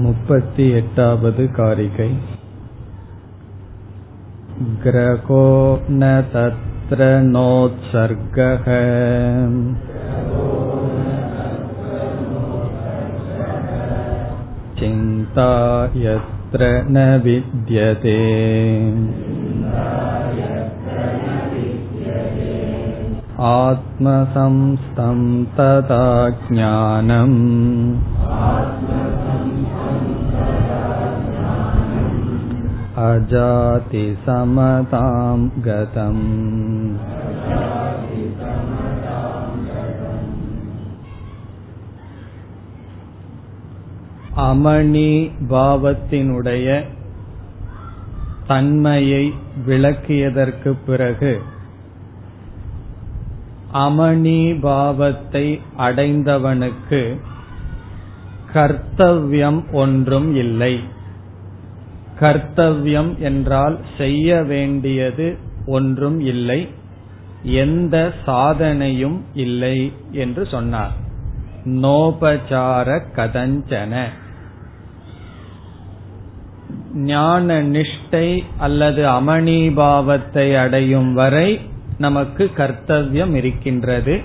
मुपति एटावद् कारिकै ग्रहो न तत्र नोत्सर्गः चिन्ता यत्र न विद्यते आत्मसंस्थं तथा ज्ञानम् अजातिसमतां गतम् அமணி பாவத்தினுடைய தன்மையை விளக்கியதற்கு பிறகு அமணி பாவத்தை அடைந்தவனுக்கு கர்த்தவ்யம் ஒன்றும் இல்லை கர்த்தவியம் என்றால் செய்ய வேண்டியது ஒன்றும் இல்லை எந்த சாதனையும் இல்லை என்று சொன்னார். நோபசார கதஞ்சன. ஞான நிஷ்டை அல்லது அமணிபாவத்தை அடையும் வரை நமக்கு கர்த்தவியம் இருக்கின்றது.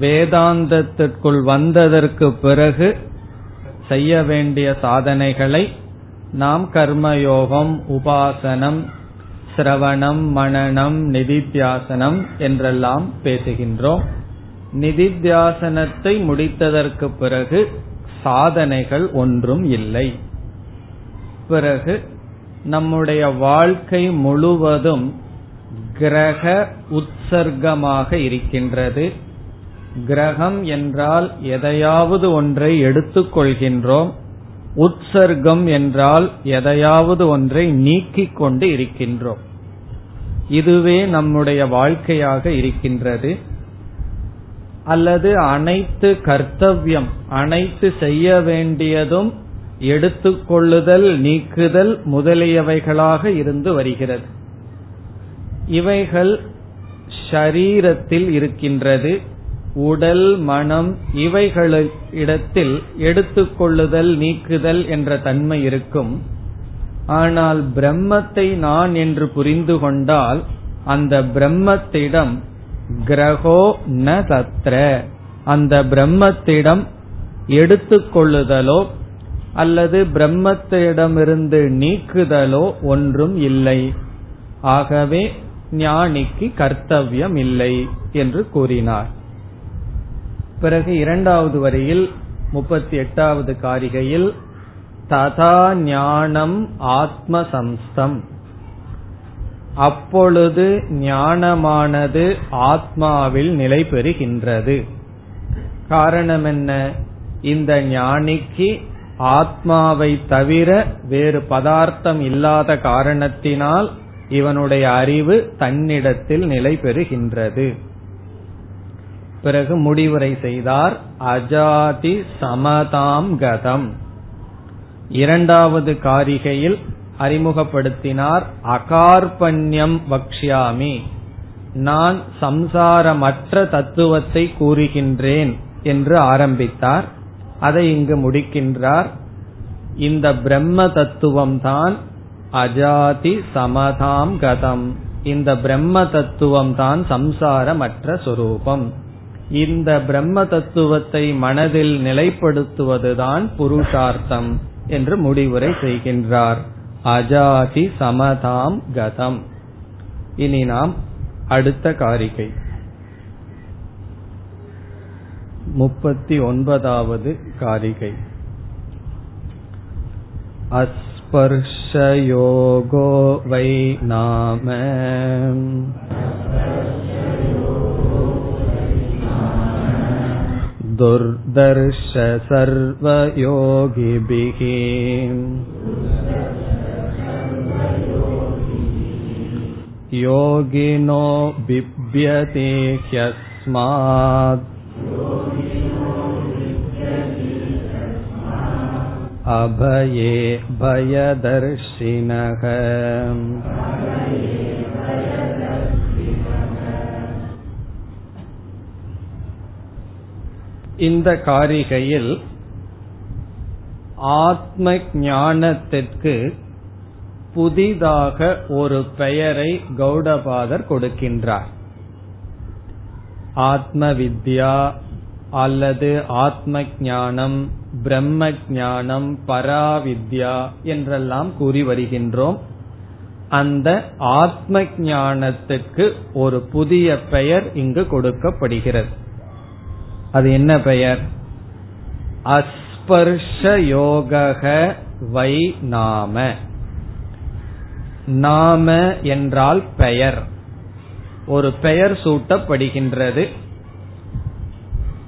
வேதாந்தத்திற்குள் வந்ததற்கு பிறகு செய்ய வேண்டிய சாதனைகளை நாம் கர்மயோகம் உபாசனம் சிரவணம் மனநம் நிதித்தியாசனம் என்றெல்லாம் பேசுகின்றோம். நிதித்தியாசனத்தை முடித்ததற்கு பிறகு சாதனைகள் ஒன்றும் இல்லை. பிறகு நம்முடைய வாழ்க்கை முழுவதும் கிரக உற்சர்க்கமாக இருக்கின்றது. கிரகம் என்றால் எதையாவது ஒன்றை எடுத்துக்கொள்கின்றோம். உற்சர்க்கம் என்றால் எதையாவது ஒன்றை நீக்கிக் கொண்டு இருக்கின்றோம். இதுவே நம்முடைய வாழ்க்கையாக இருக்கின்றது. அல்லது அனைத்து கர்த்தவியம் அனைத்து செய்ய வேண்டியதும் எடுத்துக்கொள்ளுதல் நீக்குதல் முதலியவைகளாக இருந்து வருகிறது. இவைகள் ஷரீரத்தில் இருக்கின்றது. உடல் மனம் இவைகளிடத்தில் எடுத்துக்கொள்ளுதல் நீக்குதல் என்ற தன்மை இருக்கும். ஆனால் பிரம்மத்தை நான் என்று புரிந்து கொண்டால் அந்த பிரம்மத்திடம் கிரகோ ந தத்ர அந்த பிரம்மத்திடம் எடுத்துக்கொள்ளுதலோ அல்லது பிரம்மத்திடமிருந்து நீக்குதலோ ஒன்றும் இல்லை. ஆகவே ஞானிக்கு கர்த்தவியம் இல்லை என்று கூறினார். பிறகு இரண்டாவது வரியில் முப்பத்தி எட்டாவது காரிகையில் ததா ஞானம் ஆத்மசம்ஸ்தம். அப்பொழுது ஞானமானது ஆத்மாவில் நிலை பெறுகின்றது. காரணம் என்ன? இந்த ஞானிக்கு ஆத்மாவை தவிர வேறு பதார்த்தம் இல்லாத காரணத்தினால் இவனுடைய அறிவு தன்னிடத்தில் நிலை பெறுகின்றது. பிறகு முடிவுரை செய்தார் அஜாதி சமதாம் கதம். இரண்டாவது காரிகையில் அறிமுகப்படுத்தினார் அகார்பண்யம் வக்ஷாமி நான் சம்சாரமற்ற தத்துவத்தை கூறுகின்றேன் என்று ஆரம்பித்தார். அதை இங்கு முடிக்கின்றார். இந்த பிரம்ம தத்துவம் தான் அஜாதி சமதாம் கதம். இந்த பிரம்ம தத்துவம் தான் சம்சாரமற்ற சொரூபம். இந்த பிரம்ம தத்துவத்தை மனதில் நிலைப்படுத்துவதுதான் புருஷார்த்தம் என்று முடிவுரை செய்கின்றார் அஜாதி சமதாம் கதம் இனி நாம் அடுத்த காரிகை முப்பத்தி ஒன்பதாவது காரிகை अस्पर्शयोगो वै नाम दुर्दर्श सर्वयोगिभिः योगिनो बिभ्यते ह्यस्मात् अभये भयदर्शिनः இந்த காரிகையில் ஆத்ம ஞானத்திற்கு புதிதாக ஒரு பெயரை கௌடபாதர் கொடுக்கின்றார். ஆத்ம வித்யா அல்லது ஆத்ம ஞானம் பிரம்ம ஞானம் பராவித்யா என்றெல்லாம் கூறி வருகின்றோம். அந்த ஆத்ம ஞானத்துக்கு ஒரு புதிய பெயர் இங்கு கொடுக்கப்படுகிறது. அது என்ன பெயர்? அஸ்பர்ஷ யோக வை நாம. நாம என்றால் பெயர். ஒரு பெயர் சூட்டப்படுகின்றது.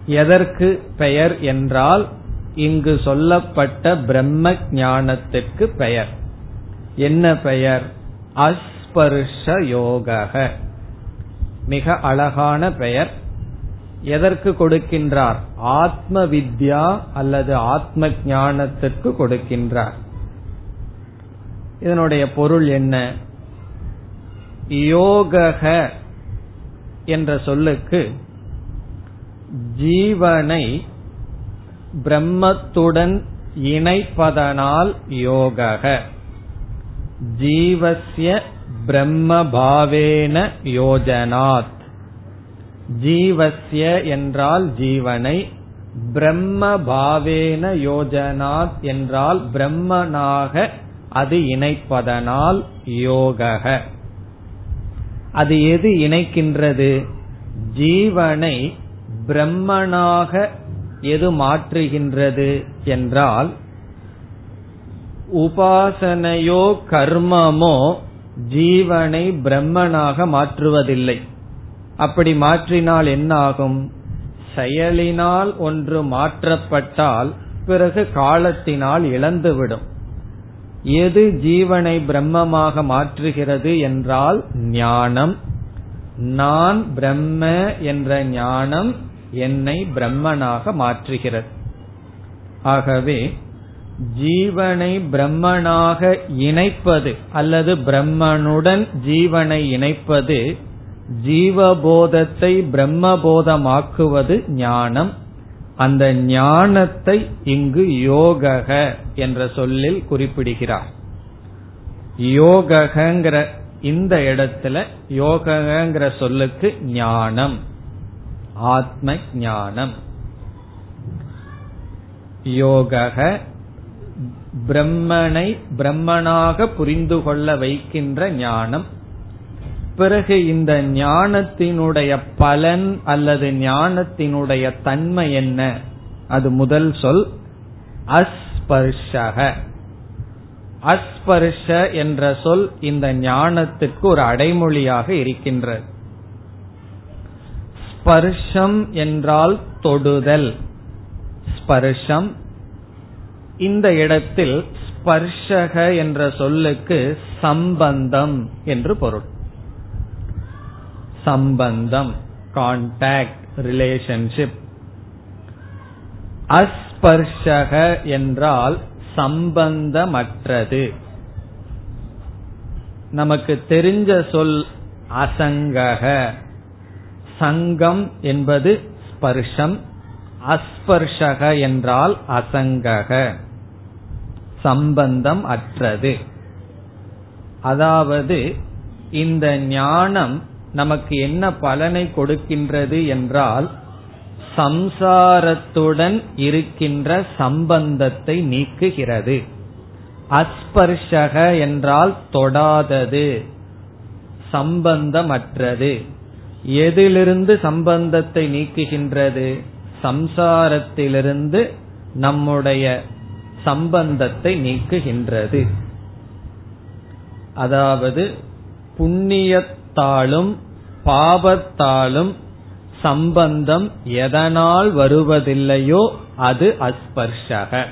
எதற்கு பெயர் என்றால் இங்கு சொல்லப்பட்ட பிரம்ம ஞானத்திற்கு பெயர். என்ன பெயர்? அஸ்பர்ஷ யோக மிக அழகான பெயர். எதற்கு கொடுக்கின்றார்? ஆத்ம வித்யா அல்லது ஆத்ம ஞானத்திற்கு கொடுக்கின்றார். இதனுடைய பொருள் என்ன? யோக என்ற சொல்லுக்கு ஜீவனை பிரம்மத்துடன் இணைப்பதனால் யோக ஜீவசிய பிரம்மபாவேன யோஜனாத். ஜீவசிய என்றால் ஜீவனை பிரம்ம பாவேன யோஜனாத் என்றால் பிரம்மனாக அது இணைப்பதனால் யோக அது எது இணைக்கின்றது? ஜீவனை பிரம்மனாக எது மாற்றுகின்றது என்றால் உபாசனையோ கர்மமோ ஜீவனை பிரம்மனாக மாற்றுவதில்லை. அப்படி மாற்றினால் என்ன ஆகும் செயலினால் ஒன்று மாற்றப்பட்டால் பிறகு காலத்தினால் இழந்துவிடும். எது ஜீவனை பிரம்மமாக மாற்றுகிறது என்றால் ஞானம். நான் பிரம்ம என்ற ஞானம் என்னை பிரம்மனாக மாற்றுகிறது. ஆகவே ஜீவனை பிரம்மனாக இணைப்பது அல்லது பிரம்மனுடன் ஜீவனை இணைப்பது ஜீவபோதத்தை பிரம்மபோதமாக்குவது ஞானம். அந்த ஞானத்தை இங்கு யோக என்ற சொல்லில் குறிப்பிடுகிறார். யோகங்கிற இந்த இடத்துல யோகங்கிற சொல்லுக்கு ஞானம் ஆத்ம ஞானம் யோக பிரம்மனை பிரம்மனாக புரிந்து கொள்ள வைக்கின்ற ஞானம் பிறகு இந்த ஞானத்தினுடைய பலன் அல்லது ஞானத்தினுடைய தன்மை என்ன? அது முதல் சொல். அஸ்பர்ஷக. அஸ்பர்ஷ என்ற சொல் இந்த ஞானத்துக்கு ஒரு அடைமொழியாக இருக்கின்றது. ஸ்பர்ஷம் என்றால் தொடுதல். ஸ்பர்ஷம். இந்த இடத்தில் ஸ்பர்ஷக என்ற சொல்லுக்கு சம்பந்தம் என்று பொருள். சம்பந்தம் கான்டாக்ட் ரிலேஷன்ஷிப் அஸ்பர்ஷக என்றால் சம்பந்தமற்றது. நமக்கு தெரிஞ்ச சொல் அசங்கக. சங்கம் என்பது ஸ்பர்ஷம் அஸ்பர்ஷக என்றால் அசங்கக. சம்பந்தம் அற்றது. அதாவது இந்த ஞானம் நமக்கு என்ன பலனை கொடுக்கின்றது என்றால் சம்சாரத்துடன் இருக்கின்ற சம்பந்தத்தை நீக்குகிறது. அஸ்பர்ஷக என்றால் தொடாதது சம்பந்தமற்றது. எதிலிருந்து சம்பந்தத்தை நீக்குகின்றது? சம்சாரத்திலிருந்து நம்முடைய சம்பந்தத்தை நீக்குகின்றது. அதாவது புண்ணியத்தாலும் பாபத்தாலும் சம்பந்தம் எதனால் வருவதில்லையோ அது அஸ்பர்ஷக.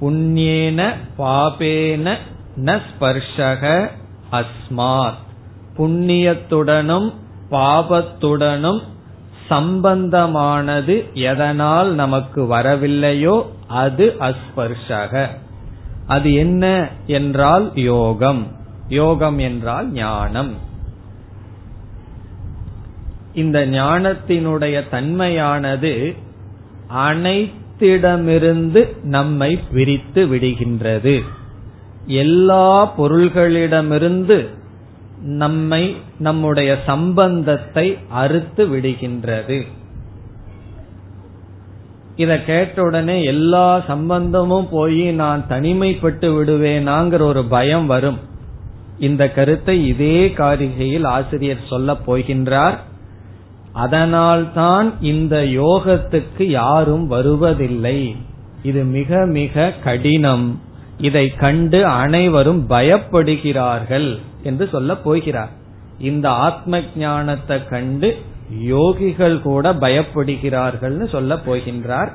புண்ணியேன பாபேன நஸ்பர்ஷக ஸ்பர்ஷக அஸ்மாத். புண்ணியத்துடனும் பாபத்துடனும் சம்பந்தமானது எதனால் நமக்கு வரவில்லையோ அது அஸ்பர்ஷக. அது என்ன என்றால் யோகம். யோகம் என்றால் ஞானம். இந்த ஞானத்தினுடைய தன்மையானது அனைத்திடமிருந்து நம்மை பிரித்து விடுகின்றது. எல்லா பொருள்களிடமிருந்து நம்மை நம்முடைய சம்பந்தத்தை அறுத்து விடுகின்றது. இத கேட்ட உடனே எல்லா சம்பந்தமும் போய் நான் தனிமைப்பட்டு விடுவேனாங்கிற ஒரு பயம் வரும். இந்த கருத்தை இதே காரிகையில் ஆசிரியர் சொல்ல போகின்றார். அதனால்தான் இந்த யோகத்துக்கு யாரும் வருவதில்லை. இது மிக மிக கடினம். இதை கண்டு அனைவரும் பயப்படுகிறார்கள் என்று சொல்ல போகிறார். இந்த ஆத்ம ஞானத்தை கண்டு யோகிகள் கூட பயப்படுகிறார்கள் சொல்ல போகின்றார்.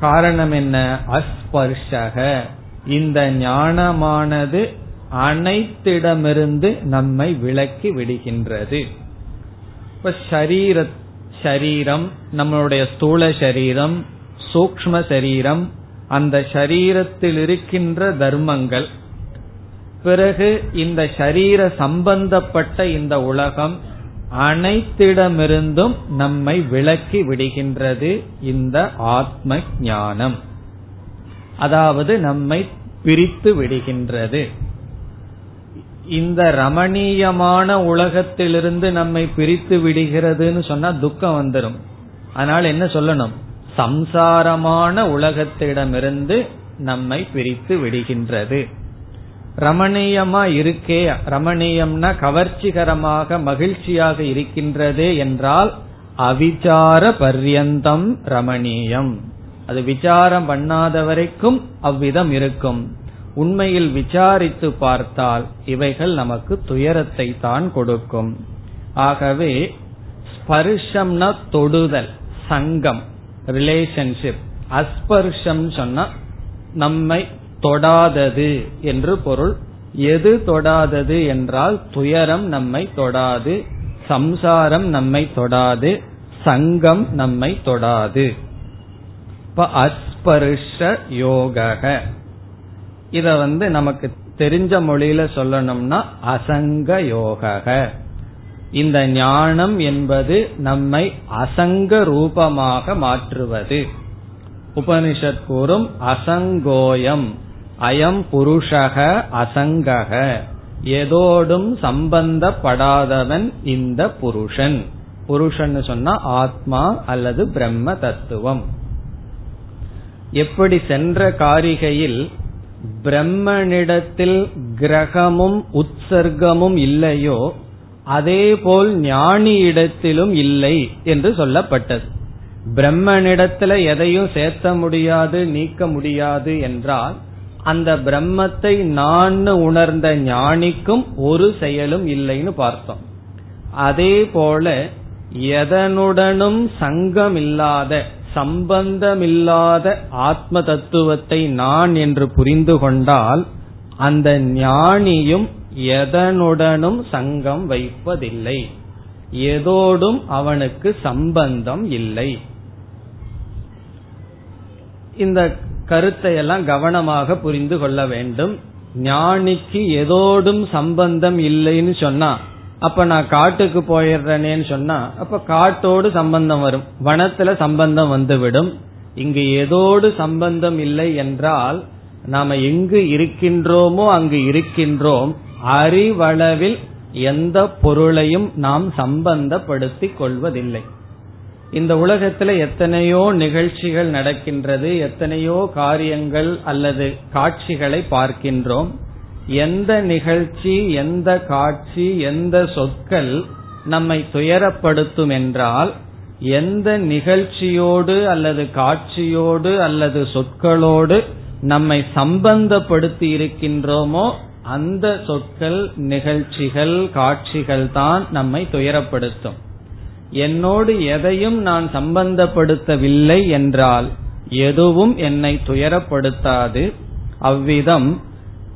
காரணம் என்ன? அஸ்பர்ஷக. இந்த ஞானமானது அனைத்திடமிருந்து நம்மை விலக்கி விடுகின்றது. இப்ப ஷரீர ஷரீரம் நம்மளுடைய ஸ்தூல சரீரம் சூக்ம சரீரம் அந்த ஷரீரத்தில் இருக்கின்ற தர்மங்கள். பிறகு இந்த ஷரீர சம்பந்தப்பட்ட இந்த உலகம் அனைத்திடமிருந்தும் நம்மை விலக்கி விடுகின்றது இந்த ஆத்ம ஞானம். அதாவது நம்மை பிரித்து விடுகின்றது. இந்த ரமணீயமான உலகத்திலிருந்து நம்மை பிரித்து விடுகிறதுன்னு சொன்னா துக்கம் வந்துடும் அதனால என்ன சொல்லணும்? சம்சாரமான உலகத்திடமிருந்து நம்மை பிரித்து விடுகின்றது. ரமணீயமா இருக்கே ரமணீயம்னா கவர்ச்சிகரமாக மகிழ்ச்சியாக இருக்கின்றது என்றால் அவிச்சார பர்யந்தம் ரமணீயம். அது விசாரம் பண்ணாத வரைக்கும் அவ்விதம் இருக்கும். உண்மையில் விசாரித்து பார்த்தால் இவைகள் நமக்கு துயரத்தை தான் கொடுக்கும். ஆகவே ஸ்பர்ஷம்னா தொடுதல் சங்கம் ரிலேஷன்ஷிப் அஸ்பர்ஷம் சொன்னா நம்மை தொடாதது என்று பொருள். எது தொடாதது என்றால் துயரம் நம்மை தொடாது சம்சாரம் நம்மை தொடாது சங்கம் நம்மை தொடாது. இப்ப அஸ்பர்ஷ யோக இத வந்து நமக்கு தெரிஞ்ச மொழியில சொல்லணும்னா அசங்க யோக இந்த ஞானம் என்பது நம்மை அசங்க ரூபமாக மாற்றுவது. உபனிஷத் கூறும் அசங்கோயம். அயம் புருஷக அசங்கக. எதோடும் சம்பந்தப்படாதவன் இந்த புருஷன். புருஷன் சொன்னா ஆத்மா அல்லது பிரம்ம தத்துவம். எப்படி சென்ற காரிகையில் பிரம்மனிடத்தில் கிரகமும் உற்சர்க்கமும் இல்லையோ அதேபோல் ஞானியிடத்திலும் இல்லை என்று சொல்லப்பட்டது. பிரம்மனிடத்துல எதையும் சேர்த்த முடியாது நீக்க முடியாது என்றால் அந்த பிரம்மத்தை நான் உணர்ந்த ஞானிக்கும் ஒரு செயலும் இல்லைன்னு பார்த்தோம். அதே போல எதனுடனும் சங்கம் இல்லாத சம்பந்தமில்லாத ஆத்ம தத்துவத்தை நான் என்று புரிந்து கொண்டால் அந்த ஞானியும் எதனுடனும் சங்கம் வைப்பதில்லை. எதோடும் அவனுக்கு சம்பந்தம் இல்லை. இந்த கருத்தை எல்லாம் கவனமாக புரிந்து கொள்ள வேண்டும். ஞானிக்கு எதோடும் சம்பந்தம் இல்லைன்னு சொன்னா அப்ப நான் காட்டுக்கு போயிடுறேனேன்னு சொன்னா அப்ப காட்டோடு சம்பந்தம் வரும். வனத்துல சம்பந்தம் வந்துவிடும். இங்கு ஏதோடு சம்பந்தம் இல்லை என்றால் நாம எங்கு இருக்கின்றோமோ அங்கு இருக்கின்றோம். அறிவளவில் எந்த பொருளையும் நாம் சம்பந்தப்படுத்திக் கொள்வதில்லை. இந்த உலகத்துல எத்தனையோ நிகழ்ச்சிகள் நடக்கின்றது எத்தனையோ காரியங்கள் அல்லது காட்சிகளை பார்க்கின்றோம். எந்த நிகழ்ச்சி எந்த காட்சி எந்த சொற்கள் நம்மை துயரப்படுத்தும் என்றால் எந்த நிகழ்ச்சியோடு அல்லது காட்சியோடு அல்லது சொற்களோடு நம்மை சம்பந்தப்படுத்தி இருக்கின்றோமோ அந்த சொற்கள் நிகழ்ச்சிகள் காட்சிகள் தான் நம்மை துயரப்படுத்தும். என்னோடு எதையும் நான் சம்பந்தப்படுத்தவில்லை என்றால் எதுவும் என்னை துயரப்படுத்தாது. அவ்விதம்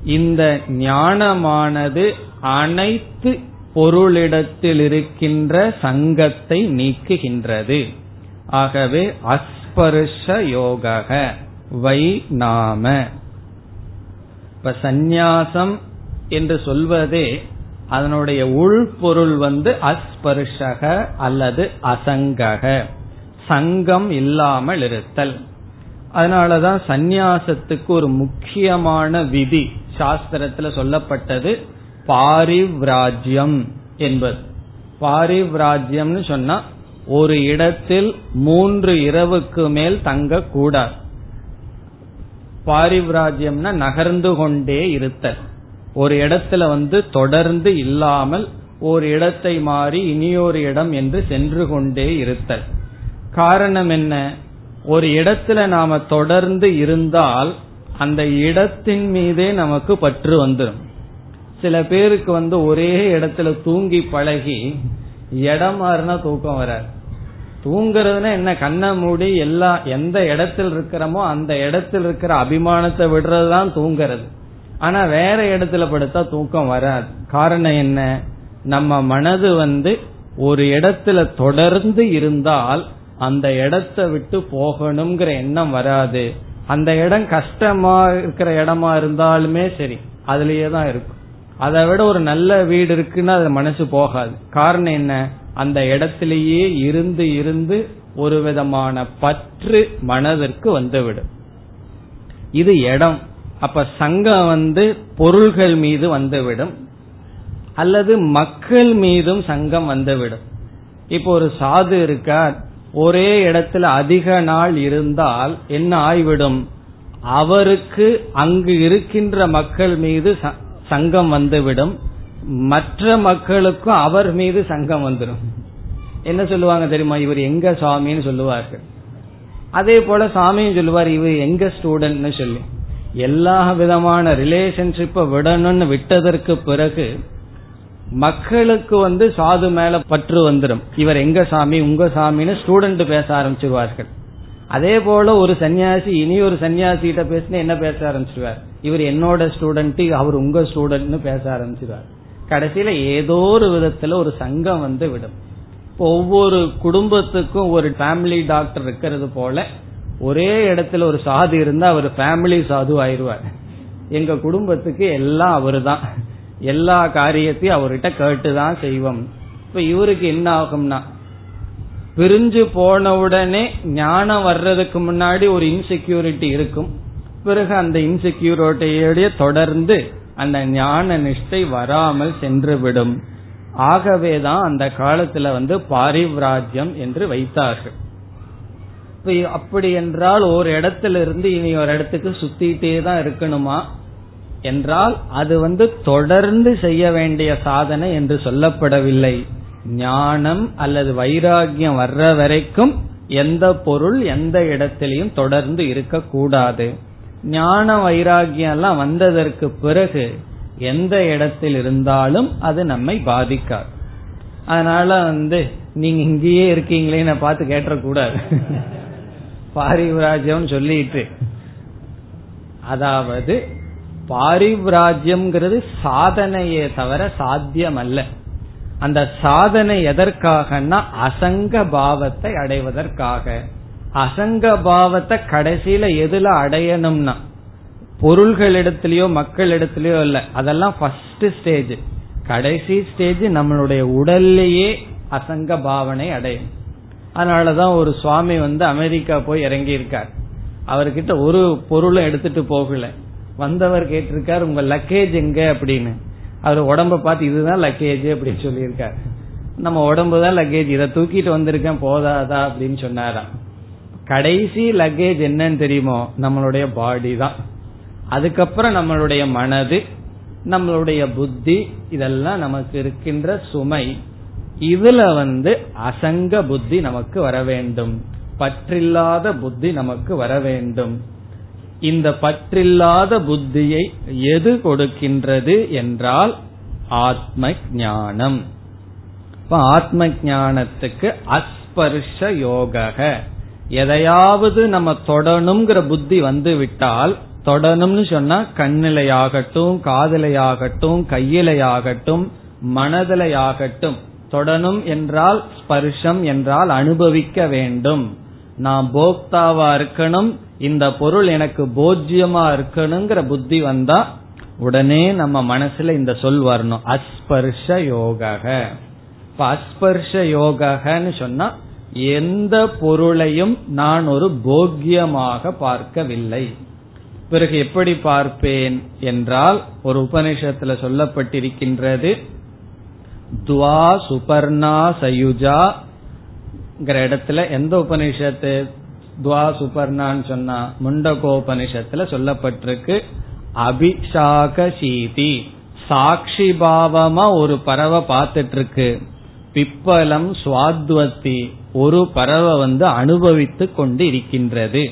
இந்த ஞானமானது அனைத்து பொருளிடத்தில் இருக்கின்ற சங்கத்தை நீக்குகின்றது. ஆகவே அஸ்பர்ஷ யோக வை நாம. இப்ப சந்நியாசம் என்று சொல்வதே அதனுடைய உள்பொருள் வந்து அஸ்பர்ஷக அல்லது அசங்கக. சங்கம் இல்லாமல் இருத்தல். அதனாலதான் சந்நியாசத்துக்கு ஒரு முக்கியமான விதி. சாஸ்திரத்துல சொல்லப்பட்டது பாரிவ்ராஜ்யம் என்பது. பாரிவ்ராஜ்யம்னு சொன்னா ஒரு இடத்தில் மூன்று இரவுக்கு மேல் தங்க கூடாது பாரிவ்ராஜ்யம்னா நகர்ந்து கொண்டே இருத்தல். ஒரு இடத்துல வந்து தொடர்ந்து இல்லாமல் ஒரு இடத்தை மாறி இனியொரு இடம் என்று சென்று கொண்டே இருத்தல். காரணம் என்ன? ஒரு இடத்துல நாம தொடர்ந்து இருந்தால் அந்த இடத்தின் மீதே நமக்கு பற்று வந்துடும் சில பேருக்கு வந்து ஒரே இடத்துல தூங்கி பழகி இடம் மாறினா தூக்கம் வராது. தூங்குறதுன்னா என்ன? கண்ணை மூடி எல்லா எந்த இடத்தில் இருக்கிறோமோ அந்த இடத்தில் இருக்கிற அபிமானத்தை விடுறது தான் தூங்குறது. ஆனா வேற இடத்துல படுத்தா தூக்கம் வராது. காரணம் என்ன? நம்ம மனது வந்து ஒரு இடத்துல தொடர்ந்து இருந்தால் அந்த இடத்தை விட்டு போகணுங்கிற எண்ணம் வராது. அந்த இடம் கஷ்டமா இருக்கிற இடமா இருந்தாலுமே சரி அதுலயே தான் இருக்கும். அதை விட ஒரு நல்ல வீடு இருக்குன்னா அது மனசு போகாது. காரணம் என்ன? அந்த இடத்திலேயே இருந்து இருந்து ஒரு விதமான பற்று மனதிற்கு வந்துவிடும். இது இடம். அப்ப சங்கம் வந்து பொருள்கள் மீது வந்துவிடும். அல்லது மக்கள் மீதும் சங்கம் வந்துவிடும். இப்போ ஒரு சாது இருக்கார் ஒரே இடத்துல அதிக நாள் இருந்தால் என்ன ஆய்விடும்? அவருக்கு அங்கு இருக்கின்ற மக்கள் மீது சங்கம் வந்துவிடும். மற்ற மக்களுக்கும் அவர் மீது சங்கம் வந்துடும் என்ன சொல்லுவாங்க தெரியுமா? இவர் எங்க சுவாமின்னு சொல்லுவார்கள். அதே போல சாமியும் சொல்லுவார் இவர் எங்க ஸ்டூடெண்ட்னு சொல்லி. எல்லா விதமான ரிலேஷன்ஷிப்பை விடணும்னு விட்டதற்கு பிறகு மக்களுக்கு வந்து சாது மேல பற்று வந்துடும் இவர் எங்க சாமி உங்க சாமின்னு ஸ்டூடெண்ட் பேச ஆரம்பிச்சிருவார்கள். அதே போல ஒரு சன்னியாசி இனி ஒரு சன்னியாசி கிட்ட பேசினா என்ன பேச ஆரம்பிச்சிருவார்? இவர் என்னோட ஸ்டூடெண்ட் அவர் உங்க ஸ்டூடெண்ட்னு பேச ஆரம்பிச்சிருவார். கடைசியில ஏதோ ஒரு விதத்துல ஒரு சங்கம் வந்து விடும். ஒவ்வொரு குடும்பத்துக்கும் ஒரு ஃபேமிலி டாக்டர் இருக்கிறது போல ஒரே இடத்துல ஒரு சாது இருந்தா அவர் ஃபேமிலி சாது ஆயிருவார் எங்க குடும்பத்துக்கு எல்லாம் அவரு தான் எல்லா காரியத்தையும் அவர்கிட்ட கேட்டுதான் செய்வோம். இப்ப இவருக்கு என்ன ஆகும்னா பிரிஞ்சு போன உடனே ஞானம் வர்றதுக்கு முன்னாடி ஒரு இன்செக்யூரிட்டி இருக்கும். பிறகு அந்த இன்செக்யூரிட்டியோட தொடர்ந்து அந்த ஞான நிஷ்டை வராமல் சென்றுவிடும். ஆகவேதான் அந்த காலத்துல வந்து பாரிவ்ராஜ்யம் என்று வைத்தார்கள். அப்படி என்றால் ஒரு இடத்துல இருந்து இனி ஒரு இடத்துக்கு சுத்திட்டே தான் இருக்கணுமா? என்றால் அது வந்து தொடர்ந்து செய்ய வேண்டிய சாதனை என்று சொல்லப்படவில்லை. ஞானம் அல்லது வைராகியம் வர்ற வரைக்கும் எந்த பொருள் எந்த இடத்திலையும் தொடர்ந்து இருக்கக்கூடாது. ஞான வைராகியம் எல்லாம் வந்ததற்கு பிறகு எந்த இடத்தில் இருந்தாலும் அது நம்மை பாதிக்காது. அதனால வந்து நீங்க இங்கேயே இருக்கீங்களேன்னு பார்த்து கேட்டக்கூடாது பாரிவராஜ்யம் சொல்லிட்டு. அதாவது பாரிவ்ராஜ்யம்ங்கிறது சாதனையே தவிர சாத்தியம் அல்ல அந்த சாதனை எதற்காகனா அசங்க பாவத்தை அடைவதற்காக. அசங்க பாவத்தை கடைசியில எதுல அடையணும்னா பொருள்களிடத்திலயோ மக்களிடத்திலயோ இல்ல. அதெல்லாம் ஃபர்ஸ்ட் ஸ்டேஜ் கடைசி ஸ்டேஜ் நம்மளுடைய உடல்லையே அசங்க பாவனை அடையும். அதனாலதான் ஒரு சுவாமி வந்து அமெரிக்கா போய் இறங்கி இருக்கார் அவர்கிட்ட ஒரு பொருளும் எடுத்துட்டு போகல. வந்தவர் கேட்டிருக்கார் உங்க லக்கேஜ் எங்க? அப்படின்னு. அவர் உடம்ப பார்த்து இதுதான் லக்கேஜ் அப்படின்னு சொல்லியிருக்காரு. நம்ம உடம்பு தான் லக்கேஜ் இதை தூக்கிட்டு வந்திருக்கேன். போதாதா? அப்படின்னு சொன்னாராம். கடைசி லக்கேஜ் என்னன்னு தெரியுமோ? நம்மளுடைய பாடி தான். அதுக்கப்புறம் நம்மளுடைய மனது நம்மளுடைய புத்தி இதெல்லாம் நமக்கு இருக்கின்ற சுமை. இதுல வந்து அசங்க புத்தி நமக்கு வர வேண்டும். பற்றில்லாத புத்தி நமக்கு வர வேண்டும். இந்த பற்றில்லாத புத்தியை எது கொடுக்கின்றது என்றால் ஆத்ம ஞானம் இப்ப ஆத்ம ஞானத்துக்கு அஸ்பர்ஷ யோக எதையாவது நம்ம தொடணுங்கிற புத்தி வந்து விட்டால் தொடணும்னு சொன்னா கண்ணிலையாகட்டும் காதலையாகட்டும் கையிலையாகட்டும் மனதிலையாகட்டும். தொடணும் என்றால் ஸ்பர்ஷம் என்றால் அனுபவிக்க வேண்டும். நான் போக்தாவா இருக்கணும் இந்த பொருள் எனக்கு போஜ்யமா இருக்கணுங்கிற புத்தி வந்தா உடனே நம்ம மனசுல இந்த சொல் வரணும். அஸ்பர்ஷ யோக இப்ப அஸ்பர்ஷ யோகன்னு சொன்னா எந்த பொருளையும் நான் ஒரு போக்கியமாக பார்க்கவில்லை. பிறகு எப்படி பார்ப்பேன் என்றால் ஒரு உபனிஷத்துல சொல்லப்பட்டிருக்கின்றது துவா சுபர்ணா சயுஜா இடத்துல எந்த உபனிஷத்து துவா சுபர்ணான்னு சொன்னா முண்டகோபனிஷத்துல சொல்லப்பட்டிருக்கு. அபிஷாக சீதி சாட்சி பாவமா ஒரு பறவை பார்த்துட்டு இருக்கு பிப்பலம் சுவாத்வத்தி ஒரு பறவை வந்து அனுபவித்து கொண்டு இருக்கின்றது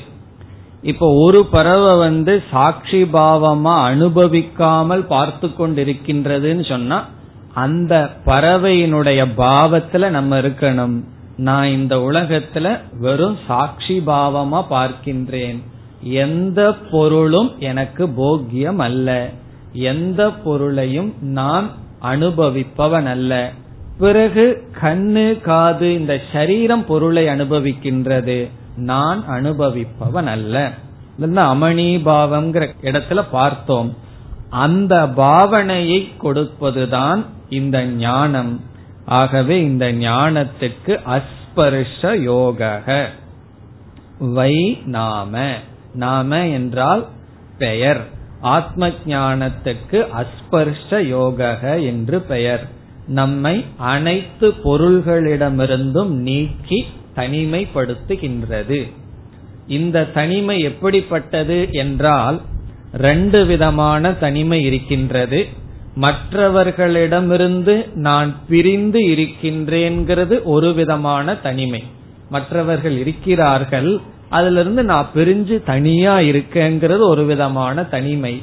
இப்ப ஒரு பறவை வந்து சாட்சி பாவமா அனுபவிக்காமல் பார்த்து கொண்டிருக்கின்றதுன்னு சொன்னா அந்த பறவையினுடைய பாவத்துல நம்ம இருக்கணும். நான் இந்த உலகத்துல வெறும் சாட்சி பாவமா பார்க்கின்றேன். எந்த பொருளும் எனக்கு போக்கியம் அல்ல. எந்த பொருளையும் நான் அனுபவிப்பவன் அல்ல. பிறகு கண்ணு காது இந்த சரீரம் பொருளை அனுபவிக்கின்றது. நான் அனுபவிப்பவன் அல்ல. அமணி பாவம்ங்கிற இடத்துல பார்த்தோம். அந்த பாவனையை கொடுப்பதுதான் இந்த ஞானம். ஆகவே இந்த ஞானத்துக்கு அஸ்பர்ஷ யோக வை நாம. நாம என்றால் பெயர். ஆத்ம ஞானத்துக்கு அஸ்பர்ஷ யோக என்று பெயர். நம்மை அனைத்து பொருள்களிடமிருந்தும் நீக்கி தனிமைப்படுத்துகின்றது. இந்த தனிமை எப்படிப்பட்டது என்றால் ரெண்டு விதமான தனிமை இருக்கின்றது. மற்றவர்களிடமிருந்து நான் பிரிந்து இருக்கின்றேங்கிறது ஒரு விதமான தனிமை. மற்றவர்கள் இருக்கிறார்கள் அதிலிருந்து நான் பிரிஞ்சு தனியா இருக்கேங்கிறது ஒரு விதமான தனிமை.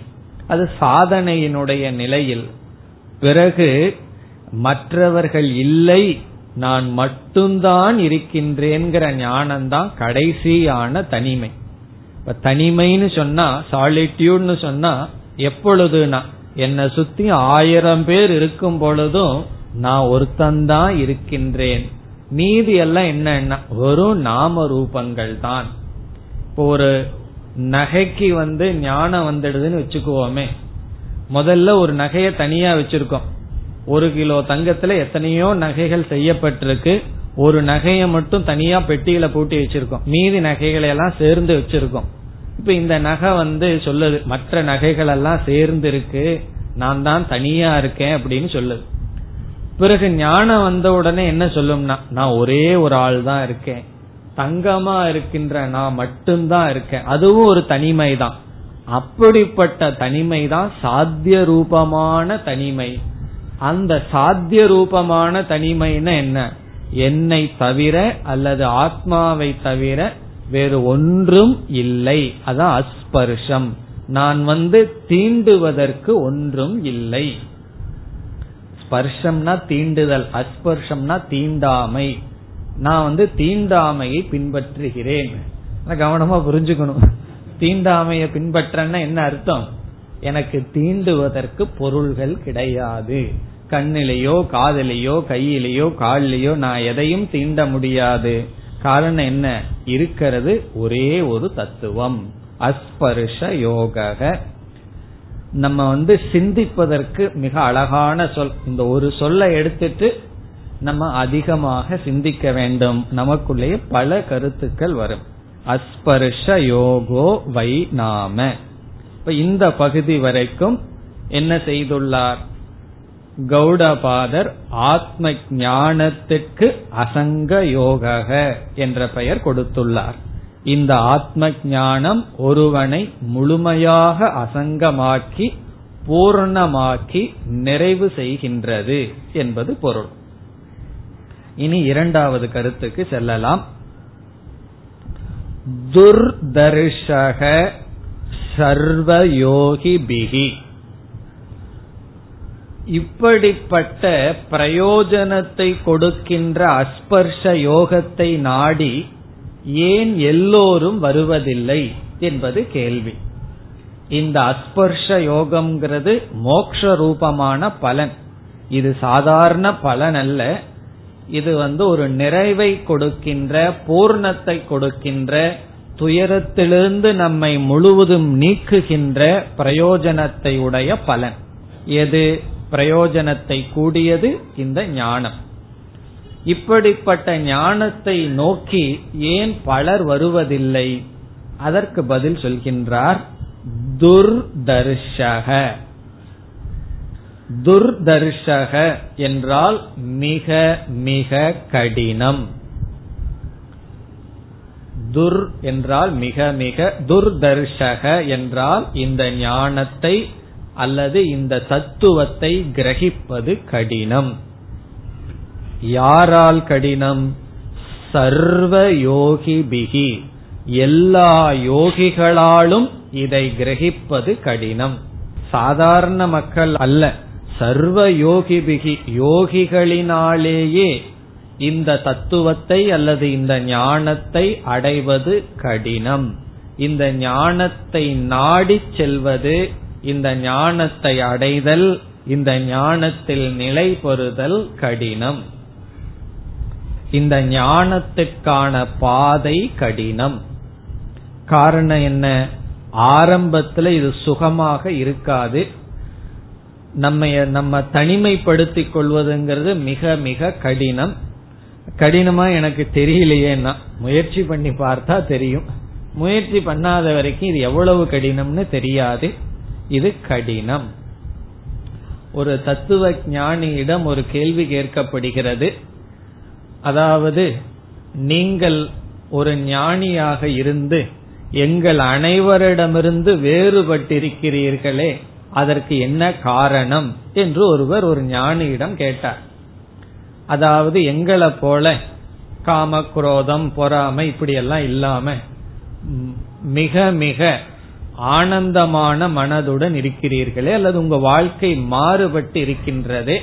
அது சாதனையினுடைய நிலையில். பிறகு மற்றவர்கள் இல்லை நான் மட்டும்தான் இருக்கின்றேங்கிற ஞானம்தான் கடைசியான தனிமை. இப்ப தனிமைன்னு சொன்னா சாலிட்யூட்னு சொன்னா எப்பொழுதுனா என்னை சுத்தி ஆயிரம் பேர் இருக்கும் பொழுதும் நான் ஒருத்தந்தான் இருக்கின்றேன். மீதி எல்லாம் என்னன்னா வெறும் நாம ரூபங்கள் தான். இப்போ ஒரு நகைக்கு வந்து ஞானம் வந்துடுதுன்னு வச்சுக்குவோமே. முதல்ல ஒரு நகைய தனியா வச்சிருக்கோம். ஒரு கிலோ தங்கத்துல எத்தனையோ நகைகள் செய்யப்பட்டிருக்கு. ஒரு நகையை மட்டும் தனியா பெட்டியில பூட்டி வச்சிருக்கோம். மீதி நகைகளை எல்லாம் சேர்ந்து வச்சிருக்கோம். இப்ப இந்த நகை வந்து சொல்லுது மற்ற நகைகள் எல்லாம் சேர்ந்து இருக்கு நான் தான் தனியா இருக்கேன் அப்படின்னு சொல்லுது. பிறகு ஞானம் வந்த உடனே என்ன சொல்லும்னா நான் ஒரே ஒரு ஆள் தான் இருக்கேன். தங்கமா இருக்கின்ற நான் மட்டும்தான் இருக்கேன். அதுவும் ஒரு தனிமை தான் அப்படிப்பட்ட தனிமை தான் சாத்திய ரூபமான தனிமை. அந்த சாத்திய ரூபமான தனிமைன்னா என்ன? என்னை தவிர அல்லது ஆத்மாவை தவிர வேறு ஒன்றும் இல்லை. அதான் அஸ்பர்ஷம். நான் வந்து தீண்டுவதற்கு ஒன்றும் இல்லை. ஸ்பர்ஷம்னா தீண்டுதல் அஸ்பர்ஷம்னா தீண்டாமை. நான் வந்து தீண்டாமையை பின்பற்றுகிறேன். கவனமா புரிஞ்சுக்கணும். தீண்டாமையை பின்பற்றன்னா என்ன அர்த்தம்? எனக்கு தீண்டுவதற்கு பொருள்கள் கிடையாது. கண்ணிலேயோ காதலையோ கையிலேயோ காலிலேயோ நான் எதையும் தீண்ட முடியாது. காரணம் என்ன? இருக்கிறது ஒரே ஒரு தத்துவம். அஸ்பர்ஷ யோக நம்ம வந்து சிந்திப்பதற்கு மிக அழகான சொல். இந்த ஒரு சொல்லை எடுத்துட்டு நம்ம அதிகமாக சிந்திக்க வேண்டும். நமக்குள்ளேயே பல கருத்துக்கள் வரும். அஸ்பர்ஷ யோகோ வை நாம. இப்ப இந்த பகுதி வரைக்கும் என்ன செய்துள்ளார்? கௌடபாதர் ஆத்ம ஞானத்துக்கு அசங்க யோக என்ற பெயர் கொடுத்துள்ளார். இந்த ஆத்ம ஞானம் ஒருவனை முழுமையாக அசங்கமாக்கி பூர்ணமாக்கி நிறைவு செய்கின்றது என்பது பொருள். இனி இரண்டாவது கருத்துக்கு செல்லலாம். துர்தர்ஷக சர்வயோகி பிகி இப்படிப்பட்ட பிரயோஜனத்தை கொடுக்கின்ற அஸ்பர்ஷ யோகத்தை நாடி ஏன் எல்லோரும் வருவதில்லை என்பது கேள்வி. இந்த அஸ்பர்ஷ யோகம்ங்கிறது மோக்ஷ ரூபமான பலன். இது சாதாரண பலன் அல்ல. இது வந்து ஒரு நிறைவை கொடுக்கின்ற பூர்ணத்தை கொடுக்கின்ற துயரத்திலிருந்து நம்மை முழுவதும் நீக்குகின்ற பிரயோஜனத்தை உடைய பலன். எது? பிரயோஜனத்தை கூடியது இந்த ஞானம். இப்படிப்பட்ட ஞானத்தை நோக்கி ஏன் பலர் வருவதில்லை? அதற்கு பதில் சொல்கின்றார் துர்தர்ஷக. துர்தர்ஷக என்றால் மிக மிக கடினம். துர் என்றால் மிக மிக துர்தர்ஷக என்றால் இந்த ஞானத்தை அல்லது இந்த தத்துவத்தை கிரகிப்பது கடினம். யாரால் கடினம்? சர்வ யோகி பிகி எல்லா யோகிகளாலும் இதை கிரகிப்பது கடினம். சாதாரண மக்கள் அல்ல. சர்வ யோகி பிகி யோகிகளினாலேயே இந்த தத்துவத்தை அல்லது இந்த ஞானத்தை அடைவது கடினம். இந்த ஞானத்தை நாடி செல்வது இந்த ஞானத்தை அடைதல் இந்த ஞானத்தில் நிலை பெறுதல் கடினம். இந்த ஞானத்துக்கான பாதை கடினம். காரணம் என்ன? ஆரம்பத்துல இது சுகமாக இருக்காது. நம்ம நம்ம தனிமைப்படுத்திக் கொள்வதுங்கிறது மிக மிக கடினம். கடினமா எனக்கு தெரியலையேன்னா முயற்சி பண்ணி பார்த்தா தெரியும். முயற்சி பண்ணாத வரைக்கும் இது எவ்வளவு கடினம்னு தெரியாது. இது கடினம். ஒரு தத்துவ ஞானியிடம் ஒரு கேள்வி கேட்கப்படுகிறது. அதாவது நீங்கள் ஒரு ஞானியாக இருந்து எங்கள் அனைவரிடமிருந்து வேறுபட்டிருக்கிறீர்களே அதற்கு என்ன காரணம் என்று ஒருவர் ஒரு ஞானியிடம் கேட்டார். அதாவது எங்களை போல காம குரோதம் பொறாமை இப்படியெல்லாம் இல்லாம மிக மிக ஆனந்தமான மனதுடன் இருக்கிறீர்களே அல்லது உங்க வாழ்க்கை மாறுபட்டு இருக்கின்றதே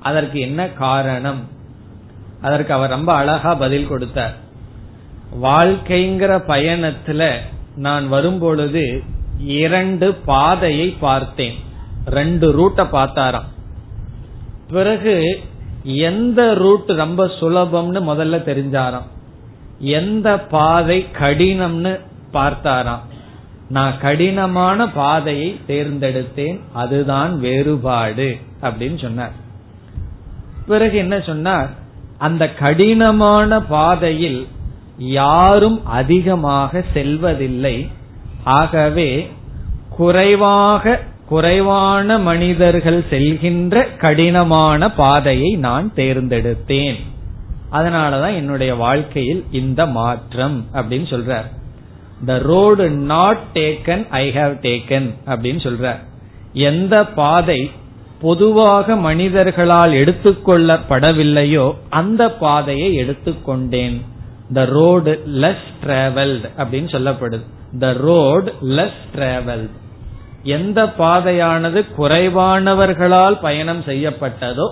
அதற்கு என்ன காரணம்? அதற்கு அவர் ரொம்ப அழகா பதில் கொடுத்தார். வாழ்க்கைங்கிற பயணத்துல நான் வரும்பொழுது இரண்டு பாதையை பார்த்தேன். ரெண்டு ரூட்டை பார்த்தாராம். பிறகு எந்த ரூட் ரொம்ப சுலபம்னு முதல்ல தெரிஞ்சாராம். எந்த பாதை கடினம்னு பார்த்தாராம். நான் கடினமான பாதையை தேர்ந்தெடுத்தேன் அதுதான் வேறுபாடு அப்படின்னு சொன்னார். பிறகு என்ன சொன்னார்? அந்த கடினமான பாதையில் யாரும் அதிகமாக செல்வதில்லை. ஆகவே குறைவாக குறைவான மனிதர்கள் செல்கின்ற கடினமான பாதையை நான் தேர்ந்தெடுத்தேன். அதனாலதான் என்னுடைய வாழ்க்கையில் இந்த மாற்றம் அப்படின்னு சொல்றார். The road not taken I have taken அப்படின்னு சொல்ற. எந்த பாதை பொதுவாக மனிதர்களால் எடுத்துக்கொள்ளப்படவில்லையோ அந்த பாதையை எடுத்துக்கொண்டேன். த ரோடு லெஸ் டிராவல்ட் அப்படின்னு சொல்லப்படுது. த ரோடு லெஸ் டிராவல்ட் எந்த பாதையானது குறைவானவர்களால் பயணம் செய்யப்பட்டதோ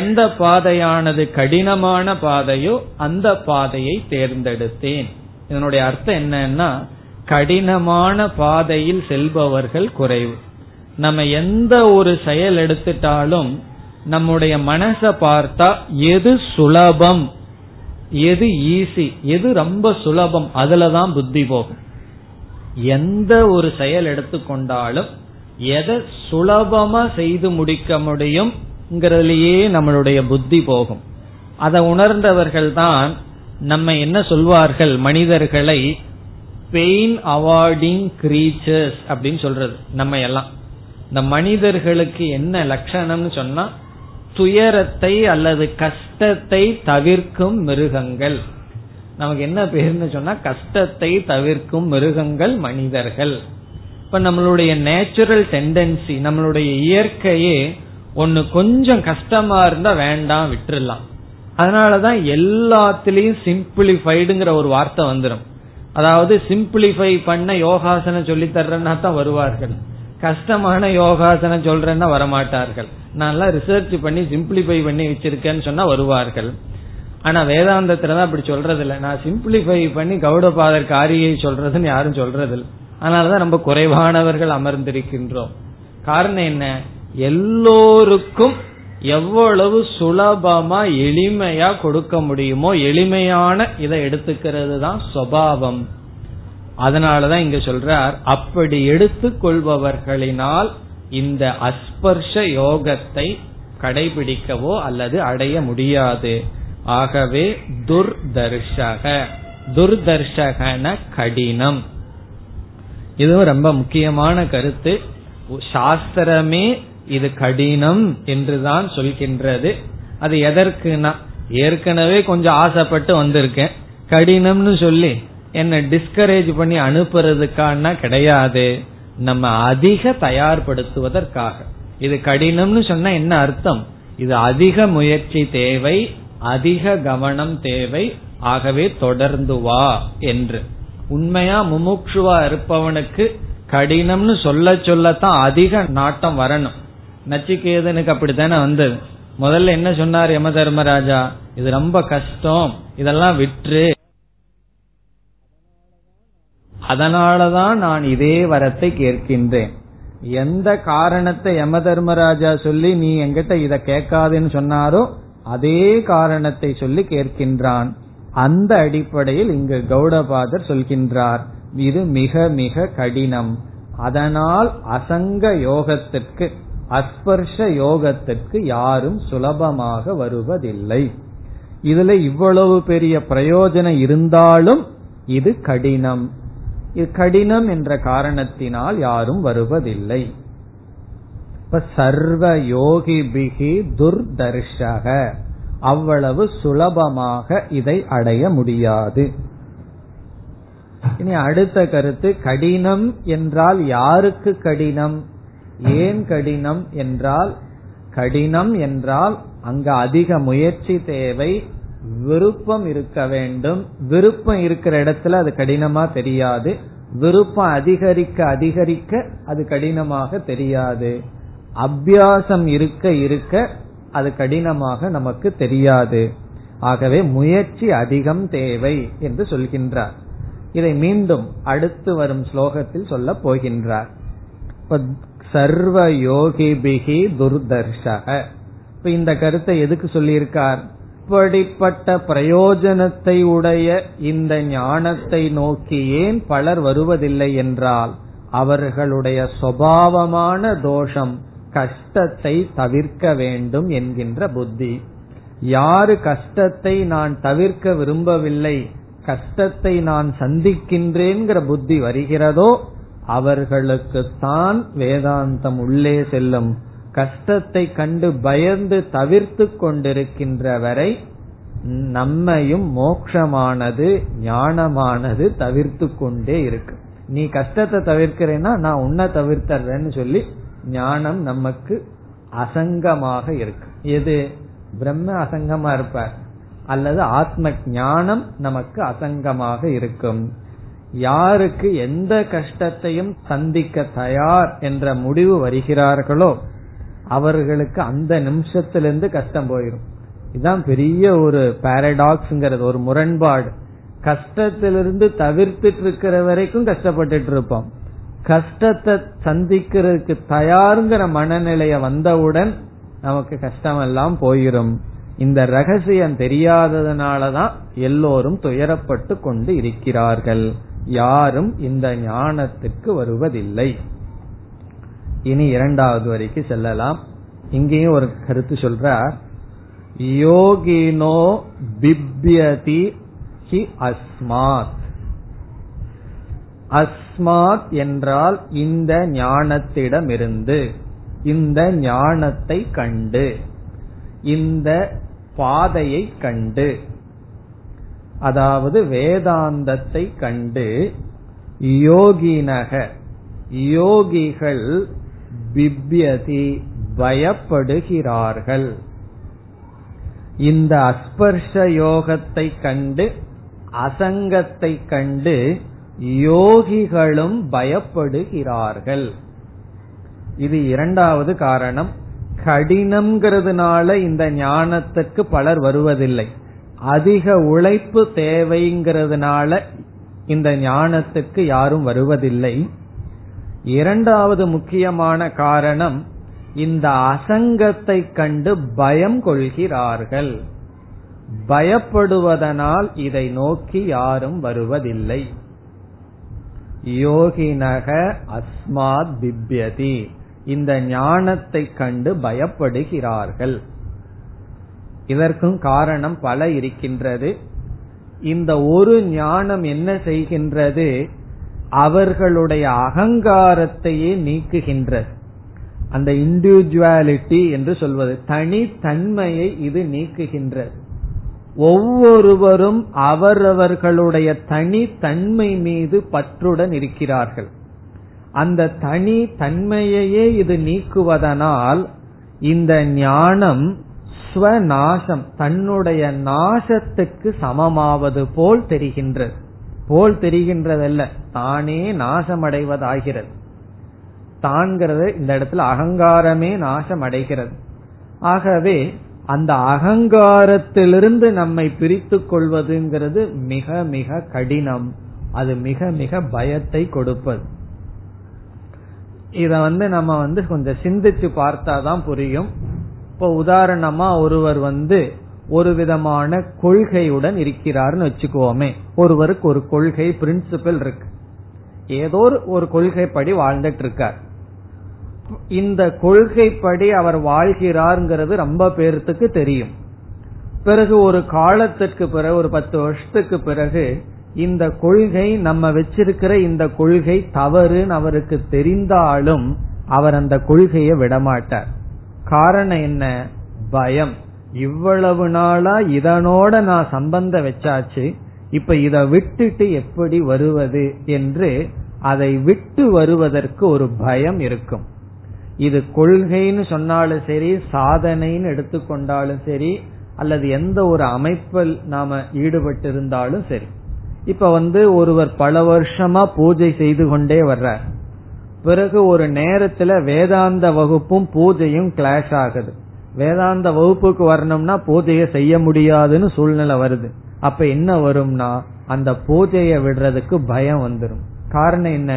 எந்த பாதையானது கடினமான பாதையோ அந்த பாதையை தேர்ந்தெடுத்தேன். இதனுடைய அர்த்தம் என்னன்னா கடினமான பாதையில் செல்பவர்கள் குறைவு. நம்ம எந்த ஒரு செயல் எடுத்துட்டாலும் நம்முடைய மனசை பார்த்தா எது சுலபம் எது ஈஸி எது ரொம்ப சுலபம் அதுலதான் புத்தி போகும். எந்த ஒரு செயல் எடுத்துக்கொண்டாலும் எதை சுலபமா செய்து முடிக்க முடியும்ங்கிறதுலயே நம்மளுடைய புத்தி போகும். அதை உணர்ந்தவர்கள் தான் நம்ம என்ன சொல்வார்கள்? மனிதர்களை பெயின் அவார்டிங் கிரீச்சர்ஸ் அப்படின்னு சொல்றது நம்ம எல்லாம். இந்த மனிதர்களுக்கு என்ன லட்சணம்னு சொன்னா துயரத்தை அல்லது கஷ்டத்தை தவிர்க்கும் மிருகங்கள். நமக்கு என்ன பேருன்னு சொன்னா கஷ்டத்தை தவிர்க்கும் மிருகங்கள் மனிதர்கள். இப்ப நம்மளுடைய நேச்சுரல் டெண்டன்சி நம்மளுடைய இயற்கையே ஒன்னு கொஞ்சம் கஷ்டமா இருந்தா வேண்டாம் விட்டுறலாம். அதனாலதான் எல்லாத்திலையும் சிம்பிளிஃபைடுங்கிற ஒரு வார்த்தை வந்துடும் அதாவது சிம்பிளிஃபை பண்ண யோகாசனம் சொல்லி தர்றேன்னா தான் வருவார்கள். கஷ்டமான யோகாசனம் சொல்றேன்னா வரமாட்டார்கள். நான்லாம் ரிசர்ச் பண்ணி சிம்பிளிஃபை பண்ணி வச்சிருக்கேன்னு சொன்னா வருவார்கள். ஆனா வேதாந்தத்துல தான் அப்படி சொல்றது இல்லை நான் சிம்பிளிஃபை பண்ணி கௌடபாதர் காரியை சொல்றதுன்னு யாரும் சொல்றது இல்லை அதனாலதான் ரொம்ப குறைவானவர்கள் அமர்ந்திருக்கின்றோம். காரணம் என்ன? எல்லோருக்கும் எவ்வளவு சுலபமா எளிமையா கொடுக்க முடியுமோ எளிமையான இதை எடுத்துக்கிறது தான் சுவாவம் அதனாலதான் இங்க சொல்றார் அப்படி எடுத்துக்கொள்பவர்களினால் இந்த அஸ்பர்ஷ யோகத்தை கடைபிடிக்கவோ அல்லது அடைய முடியாது. ஆகவே துர்தர்ஷக. துர்தர்ஷகன கடினம். இதுவும் ரொம்ப முக்கியமான கருத்து. சாஸ்திரமே இது கடினம் என்றுதான் சொல்கின்றது. அது எதற்குனா ஏற்கனவே கொஞ்சம் ஆசைப்பட்டு வந்திருக்கேன். கடினம்னு சொல்லி என்ன டிஸ்கரேஜ் பண்ணி அனுப்புறதுக்கான கிடையாது. நம்ம அதிக தயார்படுத்துவதற்காக. இது கடினம்னு சொன்னா என்ன அர்த்தம்? இது அதிக முயற்சி தேவை அதிக கவனம் தேவை ஆகவே தொடர்ந்து வா என்று. உண்மையா முமுட்சுவா இருப்பவனுக்கு கடினம்னு சொல்ல சொல்லத்தான் அதிக நாட்டம் வரணும். நச்சிகேதனுக்கு அப்படித்தானே வந்தது. முதல்ல என்ன சொன்னார் யம தர்மராஜா இது ரொம்ப கஷ்டம். இதெல்லாம் விற்று. அதனாலதான் நான் இதே வரத்தை கேட்கின்றேன். எந்த காரணத்தை யம தர்மராஜா சொல்லி நீ எங்கிட்ட இத கேட்காதுன்னு சொன்னாரோ அதே காரணத்தை சொல்லி கேட்கின்றான். அந்த அடிப்படையில் இங்கு கௌடபாதர் சொல்கின்றார் இது மிக மிக கடினம். அதனால் அசங்க யோகத்திற்கு அஸ்பர்ஷ யோகத்திற்கு யாரும் சுலபமாக வருவதில்லை. இதுல இவ்வளவு பெரிய பிரயோஜனம் இருந்தாலும் இது கடினம். இது கடினம் என்ற காரணத்தினால் யாரும் வருவதில்லை. இப்ப சர்வ யோகி பிகி துர்தர்ஷக. அவ்வளவு சுலபமாக இதை அடைய முடியாது. இனி அடுத்த கருத்து கடினம் என்றால் யாருக்கு கடினம்? ஏன் கடினம் என்றால் கடினம் என்றால் அங்க அதிக முயற்சி தேவை விருப்பம் இருக்க வேண்டும். விருப்பம் இருக்கிற இடத்துல அது கடினமா தெரியாது. விருப்பம் அதிகரிக்க அதிகரிக்க அது கடினமாக தெரியாது. அபியாசம் இருக்க இருக்க அது கடினமாக நமக்கு தெரியாது. ஆகவே முயற்சி அதிகம் தேவை என்று சொல்கின்றார். இதை மீண்டும் அடுத்து வரும் ஸ்லோகத்தில் சொல்ல போகின்றார். சர்வ யோகிபிகி துர்தர்ஷக. இப்ப இந்த கருத்தை எதுக்கு சொல்லியிருக்கார்? இப்படிப்பட்ட பிரயோஜனத்தை உடைய இந்த ஞானத்தை நோக்கி ஏன் பலர் வருவதில்லை என்றால் அவர்களுடைய சுவாவமான தோஷம் கஷ்டத்தை தவிர்க்க வேண்டும் என்கின்ற புத்தி. யாரு கஷ்டத்தை நான் தவிர்க்க விரும்பவில்லை கஷ்டத்தை நான் சந்திக்கின்றேங்கிற புத்தி வருகிறதோ அவர்களுக்கு தான் வேதாந்தம் உள்ளே செல்லும். கஷ்டத்தை கண்டு பயந்து தவிர்த்து கொண்டிருக்கின்ற வரை நம்மையும் மோக்ஷமானது ஞானமானது தவிர்த்து கொண்டே இருக்கு. நீ கஷ்டத்தை தவிர்க்கிறேன்னா நான் உன்னை தவிர்த்தர்றேன்னு சொல்லி ஞானம் நமக்கு அசங்கமாக இருக்கு. எது? பிரம்ம அசங்கமா இருப்பார். அல்லது ஆத்ம ஞானம் நமக்கு அசங்கமாக இருக்கும். யாருக்கு எந்த கஷ்டத்தையும் சந்திக்க தயார் என்ற முடிவு வருகிறார்களோ அவர்களுக்கு அந்த நிமிஷத்திலிருந்து கஷ்டம் போயிடும் இதுதான் பெரிய ஒரு பாரடாக்ஸ்ங்கிறது ஒரு முரண்பாடு. கஷ்டத்திலிருந்து தவிர்த்துட்டு இருக்கிற வரைக்கும் கஷ்டப்பட்டுட்டு இருப்போம் கஷ்டத்தை சந்திக்கிறதுக்கு தயாருங்கிற மனநிலைய வந்தவுடன் நமக்கு கஷ்டம் எல்லாம் போயிரும். இந்த ரகசியம் தெரியாததுனாலதான் எல்லோரும் துயரப்பட்டு கொண்டு இருக்கிறார்கள். யாரும் இந்த ஞானத்துக்கு வருவதில்லை. இனி இரண்டாவது வரைக்கும் செல்லலாம். இங்கேயும் ஒரு கருத்து சொல்றார். யோகினோ பிப்யதி ஹி அஸ்மாத். அஸ்மாத் என்றால் இந்த ஞானத்திடமிருந்து இந்த ஞானத்தை கண்டு இந்த பாதையை கண்டு. அதாவது வேதாந்தத்தை கண்டு யோகினக யோகிகள் பிப்யதி பயப்படுகிறார்கள். இந்த அஸ்பர்ஷ யோகத்தை கண்டு அசங்கத்தை கண்டு யோகிகளும் பயப்படுகிறார்கள். இது இரண்டாவது காரணம். கடினம்ங்கிறதுனால இந்த ஞானத்துக்கு பலர் வருவதில்லை. அதிக உழைப்பு தேவைங்கிறதுனால இந்த ஞானத்துக்கு யாரும் வருவதில்லை. இரண்டாவது முக்கியமான காரணம் இந்த அசங்கத்தை கண்டு பயம் கொள்கிறார்கள். பயப்படுவதனால் இதை நோக்கி யாரும் வருவதில்லை. யோகினக அஸ்மாத் பிப்யதி. இந்த ஞானத்தை கண்டு பயப்படுகிறார்கள். இதற்கும் காரணம் பல இருக்கின்றது. இந்த ஒரு ஞானம் என்ன செய்கின்றது? அவர்களுடைய அகங்காரத்தையே நீக்குகின்றது. அந்த இண்டிவிஜுவாலிட்டி என்று சொல்வது தனித்தன்மையை இது நீக்குகின்றது. ஒவ்வொருவரும் அவரவர்களுடைய தனித்தன்மை மீது பற்றுடன் இருக்கிறார்கள். அந்த தனி தன்மையையே இது நீக்குவதனால் இந்த ஞானம் ஸ்வநாசம் தன்னுடைய நாசத்துக்கு சமமாவது போல் தெரிகின்றது. போல் தெரிகின்றதல்ல தானே நாசமடைவதாகிறது. தான்கிறது இந்த இடத்துல அகங்காரமே நாசம் அடைகிறது ஆகவே அந்த அகங்காரத்திலிருந்து நம்மை பிரித்து கொள்வதுங்கிறது மிக மிக கடினம். அது மிக மிக பயத்தை கொடுப்பது. இத வந்து நம்ம வந்து கொஞ்சம் சிந்திச்சு பார்த்தாதான் புரியும். இப்ப உதாரணமா ஒருவர் வந்து ஒரு விதமான கொள்கையுடன் இருக்கிறார்னு வச்சுக்கோமே. ஒருவருக்கு ஒரு கொள்கை பிரின்சிபல் இருக்கு. ஏதோ ஒரு கொள்கைப்படி வாழ்ந்துட்டு இருக்கார் இந்த கொள்கைப்படி அவர் வாழ்கிறார்ங்கிறது ரொம்ப பேர்த்துக்கு தெரியும். பிறகு ஒரு காலத்திற்கு பிறகு ஒரு பத்து வருஷத்துக்கு பிறகு இந்த கொள்கை நம்ம வச்சிருக்கிற இந்த கொள்கை தவறுன்னு அவருக்கு தெரிந்தாலும் அவர் அந்த கொள்கையை விடமாட்டார். காரணம் என்ன? பயம். இவ்வளவு நாளா இதனோட நான் சம்பந்தம் வச்சாச்சு. இப்ப இதை விட்டுட்டு எப்படி வருவது என்று அதை விட்டு வருவதற்கு ஒரு பயம் இருக்கும். இது கொள்கைன்னு சொன்னாலும் சரி சாதனைன்னு எடுத்துக்கொண்டாலும் சரி அல்லது எந்த ஒரு அமைப்பில் நாம ஈடுபட்டிருந்தாலும் சரி. இப்ப வந்து ஒருவர் பல வருஷமா பூஜை செய்து கொண்டே வர்றார். பிறகு ஒரு நேரத்துல வேதாந்த வகுப்பும் பூஜையும் கிளாஷ் ஆகுது. வேதாந்த வகுப்புக்கு வரணும்னா பூஜையை செய்ய முடியாதுன்னு சூழ்நிலை வருது. அப்ப என்ன வரும்னா அந்த பூஜையை விடுறதுக்கு பயம் வந்துடும் காரணம் என்ன?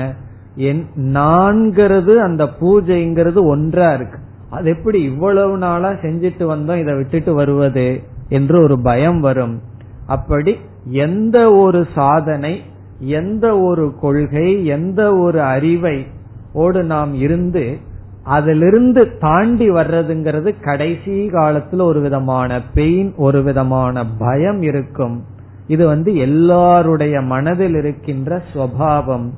நான்கிறது அந்த பூஜைங்கிறது ஒன்றா இருக்கு. அது எப்படி இவ்வளவு நாளா செஞ்சுட்டு வந்தோம் இதை விட்டுட்டு வருவது என்று ஒரு பயம் வரும். அப்படி எந்த ஒரு சாதனை எந்த ஒரு கொள்கை எந்த ஒரு அறிவை ஓடு நாம் இருந்து அதிலிருந்து தாண்டி வர்றதுங்கிறது கடைசி காலத்துல ஒரு விதமான பெயின் ஒரு விதமான பயம் இருக்கும். இது வந்து எல்லாருடைய மனதில் இருக்கின்ற சுவாவம்.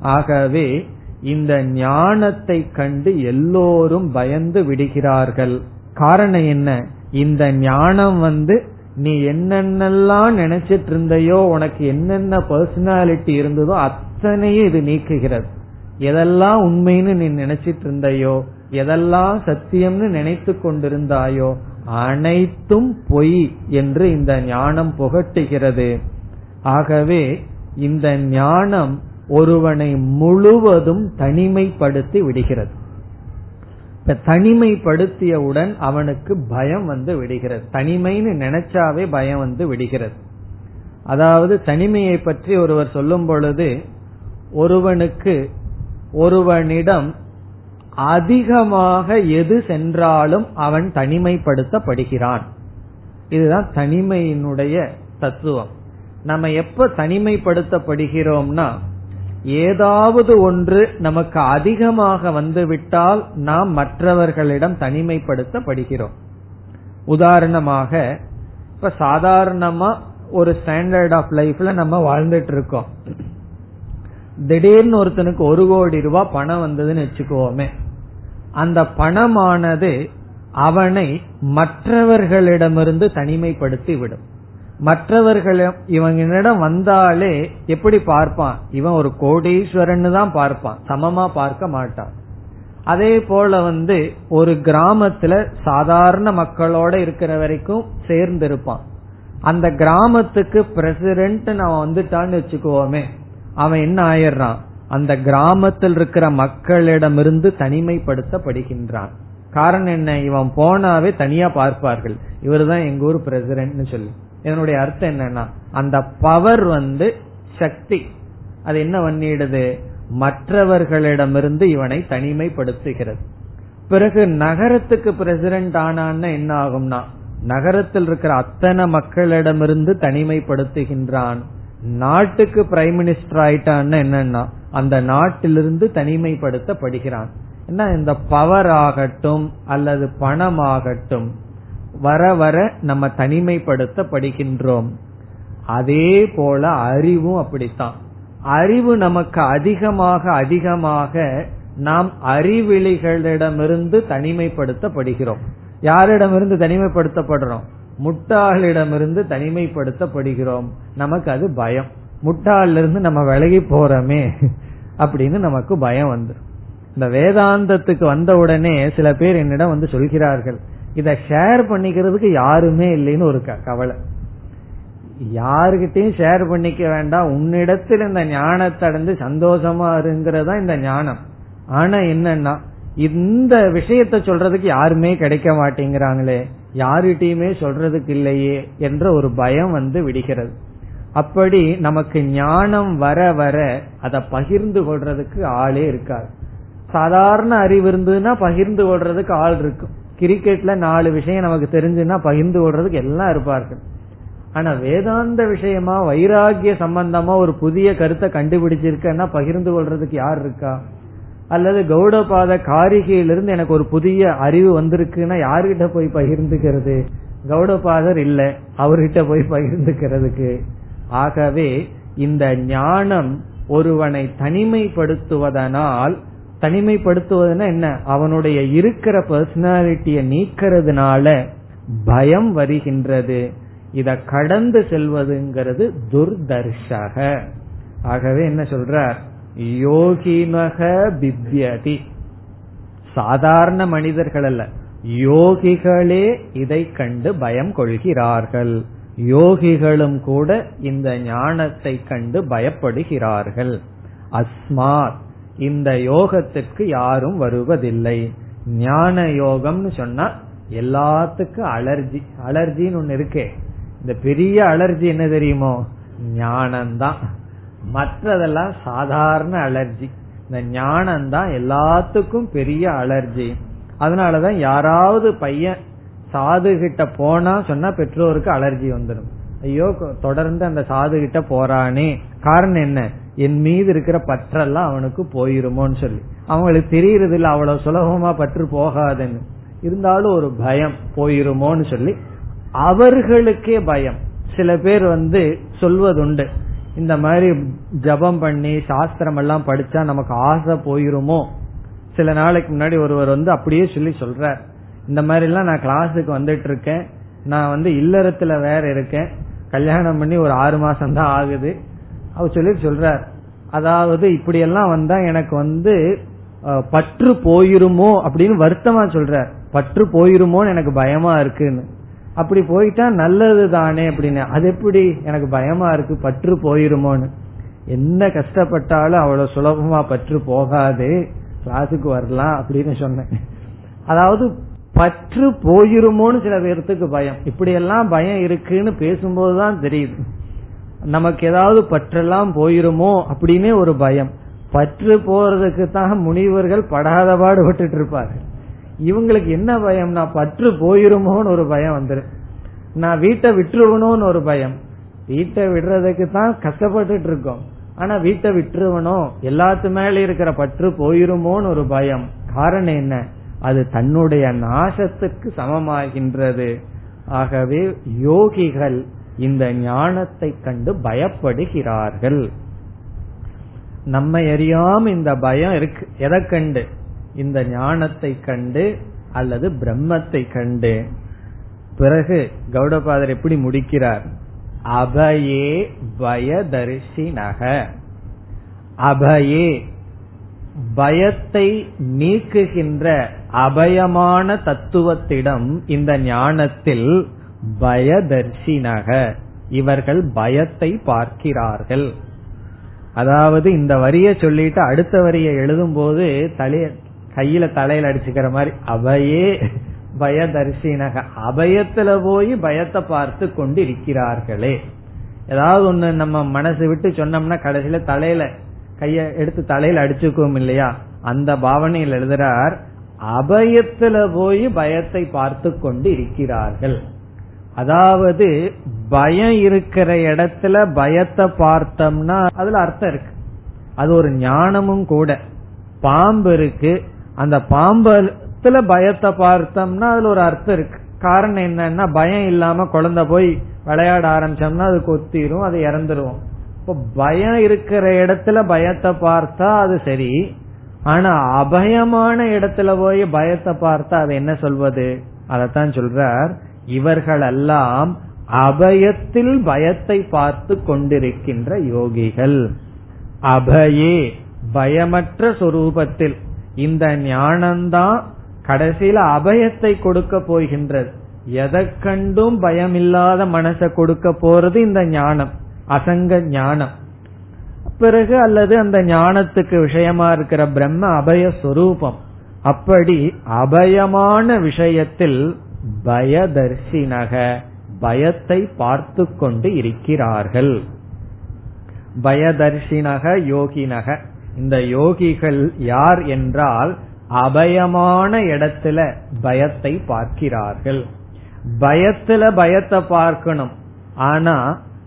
ஆகவே இந்த ஞானத்தை கண்டு எல்லோரும் பயந்து விடுகிறார்கள். காரணம் என்ன? இந்த ஞானம் வந்து நீ என்னென்னலாம் நினைச்சிட்டு இருந்தையோ உனக்கு என்னென்ன பர்சனாலிட்டி இருந்ததோ அத்தனையும் இது நீக்குகிறது. எதெல்லாம் உண்மைன்னு நீ நினைச்சிட்டு இருந்தையோ எதெல்லாம் சத்தியம்னு நினைத்து கொண்டிருந்தாயோ அனைத்தும் பொய் என்று இந்த ஞானம் புகட்டுகிறது. ஆகவே இந்த ஞானம் ஒருவனை முழுவதும் தனிமைப்படுத்தி விடுகிறது. இப்ப தனிமைப்படுத்தியவுடன் அவனுக்கு பயம் வந்து விடுகிறது. தனிமைன்னு நினைச்சாவே பயம் வந்து விடுகிறது. அதாவது தனிமையை பற்றி ஒருவர் சொல்லும் பொழுது ஒருவனுக்கு ஒருவனிடம் அதிகமாக எது சென்றாலும் அவன் தனிமைப்படுத்தப்படுகிறான். இதுதான் தனிமையினுடைய தத்துவம். நம்ம எப்ப தனிமைப்படுத்தப்படுகிறோம்னா ஏதாவது ஒன்று நமக்கு அதிகமாக வந்துவிட்டால் நாம் மற்றவர்களிடம் தனிமைப்படுத்தப்படுகிறோம். உதாரணமாக இப்ப சாதாரணமா ஒரு ஸ்டாண்டர்ட் ஆஃப் லைஃப்ல நம்ம வாழ்ந்துட்டு இருக்கோம். திடீர்னு ஒருத்தனுக்கு ஒரு கோடி ரூபாய் பணம் வந்ததுன்னு வச்சுக்கோமே. அந்த பணமானது அவனை மற்றவர்களிடமிருந்து தனிமைப்படுத்தி விடும். மற்றவர்கள் இவனிடம் வந்தாலே எப்படி பார்ப்பான்? இவன் ஒரு கோடீஸ்வரன் தான் பார்ப்பான். சமமா பார்க்க மாட்டான். அதே போல வந்து ஒரு கிராமத்துல சாதாரண மக்களோட இருக்கிற வரைக்கும் சேர்ந்து இருப்பான் அந்த கிராமத்துக்கு பிரசிடென்ட் அவன் வந்துட்டான்னு வச்சுக்குவோமே அவன் என்ன ஆயிடுறான்? அந்த கிராமத்தில் இருக்கிற மக்களிடமிருந்து தனிமைப்படுத்தப்படுகின்றான். காரணம் என்ன? இவன் போனாவே தனியா பார்ப்பார்கள். இவர் தான் எங்க ஊர் பிரசிடென்ட்னு சொல்லி. இதனுடைய அர்த்தம் என்னன்னா அந்த பவர் வந்து சக்தி. அது என்ன பண்ணிடுது? மற்றவர்களிடமிருந்து இவனை தனிமைப்படுத்துகிறது. பிறகு நகரத்துக்கு பிரசிடென்ட் ஆனான்னு என்ன ஆகும்னா நகரத்தில் இருக்கிற அத்தனை மக்களிடமிருந்து தனிமைப்படுத்துகின்றான். நாட்டுக்கு பிரைம் மினிஸ்டர் ஆயிட்டான்னு என்னன்னா அந்த நாட்டிலிருந்து தனிமைப்படுத்தப்படுகிறான். என்ன இந்த பவர் ஆகட்டும் அல்லது பணம் ஆகட்டும் வர வர நம்ம தனிமைப்படுத்தப்படுகின்றோம். அதே போல அறிவும் அப்படித்தான். அறிவு நமக்கு அதிகமாக அதிகமாக நாம் அறிவிலிகளிடமிருந்து தனிமைப்படுத்தப்படுகிறோம். யாரிடமிருந்து தனிமைப்படுத்தப்படுறோம்? முட்டாளிடமிருந்து தனிமைப்படுத்தப்படுகிறோம். நமக்கு அது பயம். முட்டாளிலிருந்து நம்ம விலகி போறோமே அப்படின்னு நமக்கு பயம் வந்து இந்த வேதாந்தத்துக்கு வந்த உடனே சில பேர் என்னிடம் வந்து சொல்கிறார்கள் இத ஷேர் பண்ணிக்கிறதுக்கு யாருமே இல்லைன்னு ஒரு கவலை. யாருகிட்டையும் ஷேர் பண்ணிக்க வேண்டாம். உன்னிடத்தில் இந்த ஞானத்தை அடைந்து சந்தோஷமா இருங்கிறதா இந்த ஞானம். ஆனா என்னன்னா இந்த விஷயத்த சொல்றதுக்கு யாருமே கிடைக்க மாட்டேங்கிறாங்களே. யாருகிட்டயுமே சொல்றதுக்கு இல்லையே என்ற ஒரு பயம் வந்து விடுகிறது. அப்படி நமக்கு ஞானம் வர வர அதை பகிர்ந்து கொள்றதுக்கு ஆளே இருக்காது. சாதாரண அறிவு இருந்ததுன்னா பகிர்ந்து கொள்றதுக்கு ஆள் இருக்கும். கிரிக்கெட்ல நாலு விஷயம் நமக்கு தெரிஞ்சுன்னா பகிர்ந்து கொள்றதுக்கு எல்லாம் இருப்பார்கள். ஆனா வேதாந்த விஷயமா வைராகிய சம்பந்தமா ஒரு புதிய கருத்தை கண்டுபிடிச்சிருக்கன்னா பகிர்ந்து கொள்றதுக்கு யார் இருக்கா? அல்லது கௌடபாத காரிகையிலிருந்து எனக்கு ஒரு புதிய அறிவு வந்திருக்குன்னா யாருகிட்ட போய் பகிர்ந்துக்கிறது? கௌடபாதர் இல்ல அவர்கிட்ட போய் பகிர்ந்துக்கிறதுக்கு. ஆகவே இந்த ஞானம் ஒருவனை தனிமைப்படுத்துவதனால் தனிமைப்படுத்துவதுன்னா என்ன? அவனுடைய இருக்கிற பர்சனாலிட்டிய நீக்கிறதுனால பயம் வருகின்றது. இத கடந்து செல்வதுங்கிறது துர்தர்ஷக. ஆகவே என்ன சொல்றார்? யோகிமக பித்யதி சாதாரண மனிதர்கள் அல்ல யோகிகளே இதை கண்டு பயம் கொள்கிறார்கள். யோகிகளும் கூட இந்த ஞானத்தை கண்டு பயப்படுகிறார்கள். அஸ்மாத் இந்த யோகத்திற்கு யாரும் வருவதில்லை. ஞான யோகம்னு சொன்னா எல்லாத்துக்கும் அலர்ஜி அலர்ஜின்னு ஒண்ணு இருக்கே. இந்த பெரிய அலர்ஜி என்ன தெரியுமோ? ஞானம்தான். மற்றதெல்லாம் சாதாரண அலர்ஜி இந்த ஞானம் தான் எல்லாத்துக்கும் பெரிய அலர்ஜி அதனாலதான் யாராவது பையன் சாது கிட்ட போனா சொன்னா பெற்றோருக்கு அலர்ஜி வந்துடும் ஐயோ தொடர்ந்து அந்த சாது கிட்ட போறானே. காரணம் என்ன? என் மீது இருக்கிற பற்றெல்லாம் அவனுக்கு போயிருமோன்னு சொல்லி. அவங்களுக்கு தெரியறது இல்ல அவ்வளவு சுலபமா பற்று போகாதுன்னு. இருந்தாலும் ஒரு பயம் போயிருமோன்னு சொல்லி அவர்களுக்கே பயம். சில பேர் வந்து சொல்வதுண்டு. இந்த மாதிரி ஜபம் பண்ணி சாஸ்திரம் எல்லாம் படிச்சா நமக்கு ஆசை போயிருமோ? சில நாளைக்கு முன்னாடி ஒருவர் வந்து அப்படியே சொல்லி சொல்றார். இந்த மாதிரி எல்லாம் நான் கிளாஸுக்கு வந்துட்டு இருக்கேன் நான் வந்து இல்லறத்துல வேற இருக்கேன். கல்யாணம் பண்ணி ஒரு ஆறு மாசம் தான் ஆகுது. அவர் சொல்லி சொல்றார். அதாவது இப்படி எல்லாம் வந்தா எனக்கு வந்து பற்று போயிருமோ அப்படின்னு வருத்தமா சொல்றார். பற்று போயிருமோன்னு எனக்கு பயமா இருக்குன்னு. அப்படி போயிட்டா நல்லது தானே அப்படின்னு. அது எப்படி? எனக்கு பயமா இருக்கு பற்று போயிருமோன்னு. என்ன கஷ்டப்பட்டாலும் அவ்வளவு சுலபமா பற்று போகாது. கிளாஸுக்கு வரலாம் அப்படின்னு சொன்னேன். அதாவது பற்று போயிருமோன்னு சில பேர்த்துக்கு பயம். இப்படி எல்லாம் பயம் இருக்குன்னு பேசும்போதுதான் தெரியுது. நமக்கு ஏதாவது பற்றெல்லாம் போயிருமோ அப்படின்னே ஒரு பயம். பற்று போறதுக்கு தான் முனிவர்கள் படாத பாடு விட்டுட்டு இருப்பார்கள். இவங்களுக்கு என்ன பயம்னா பற்று போயிருமோன்னு ஒரு பயம் வந்துடும் நான் வீட்டை விட்டுருவணும்னு ஒரு பயம். வீட்டை விடுறதுக்கு தான் கஷ்டப்பட்டுட்டு இருக்கோம் ஆனா வீட்டை விட்டுருவனும். எல்லாத்து மேல இருக்கிற பற்று போயிருமோன்னு ஒரு பயம். காரணம் என்ன? அது தன்னுடைய நாசத்துக்கு சமமாகின்றது. ஆகவே யோகிகள் இந்த ஞானத்தை கண்டு பயப்படுகிறார்கள். நம்ம அறியாம இந்த பயம் இருக்கு. எதை கண்டு? இந்த ஞானத்தை கண்டு அல்லது பிரம்மத்தை கண்டு. பிறகு கௌடபாதர் எப்படி முடிக்கிறார்? அபயே பயதரிசினக. அபயே பயத்தை நீக்குகின்ற அபயமான தத்துவத்திடம் இந்த ஞானத்தில் பயதர்சினக. இவர்கள் பயத்தை பார்க்கிறார்கள். அதாவது இந்த வரியை சொல்லிட்டு அடுத்த வரியை எழுதும் போது கையில தலையில அடிச்சுக்கிற மாதிரி அவையே பயதர்சினக. அபயத்துல போய் பயத்தை பார்த்து கொண்டு இருக்கிறார்களே ஏதாவது ஒண்ணு நம்ம மனசு விட்டு சொன்னோம்னா கடைசியில தலையில கைய எடுத்து தலையில அடிச்சுக்குவோம் இல்லையா? அந்த பாவனையில் எழுதுறார் அபயத்துல போய் பயத்தை பார்த்து கொண்டு இருக்கிறார்கள் அதாவது பயம் இருக்கிற இடத்துல பயத்தை பார்த்தோம்னா அதுல அர்த்தம் இருக்கு. அது ஒரு ஞானமும் கூட. பாம்பு இருக்கு அந்த பாம்பத்துல பயத்தை பார்த்தோம்னா அதுல ஒரு அர்த்தம் இருக்கு. காரணம் என்னன்னா பயம் இல்லாம குழந்தை போய் விளையாட ஆரம்பிச்சோம்னா அது கொத்திரும் அது இறந்துரும். இப்போ பயம் இருக்கிற இடத்துல பயத்தை பார்த்தா அது சரி. ஆனா அபயமான இடத்துல போய் பயத்தை பார்த்தா அது என்ன சொல்வது? அதத்தான் சொல்றார். இவர்களெல்லாம் அபயத்தில் பயத்தை பார்த்து கொண்டிருக்கின்ற யோகிகள். அபயே பயமற்ற சொரூபத்தில். இந்த ஞானம்தான் கடைசியில அபயத்தை கொடுக்க போகின்றது. எதை கண்டும் பயமில்லாத மனசை கொடுக்க போறது இந்த ஞானம் அசங்க ஞானம். பிறகு அல்லது அந்த ஞானத்துக்கு விஷயமா இருக்கிற பிரம்ம அபய சொரூபம். அப்படி அபயமான விஷயத்தில் பயதர்சினக பயத்தை பார்த்து கொண்டு இருக்கிறார்கள். பயதர்ஷினக யோகினக. இந்த யோகிகள் யார் என்றால் அபயமான இடத்துல பயத்தை பார்க்கிறார்கள். பயத்துல பயத்தை பார்க்கணும். ஆனா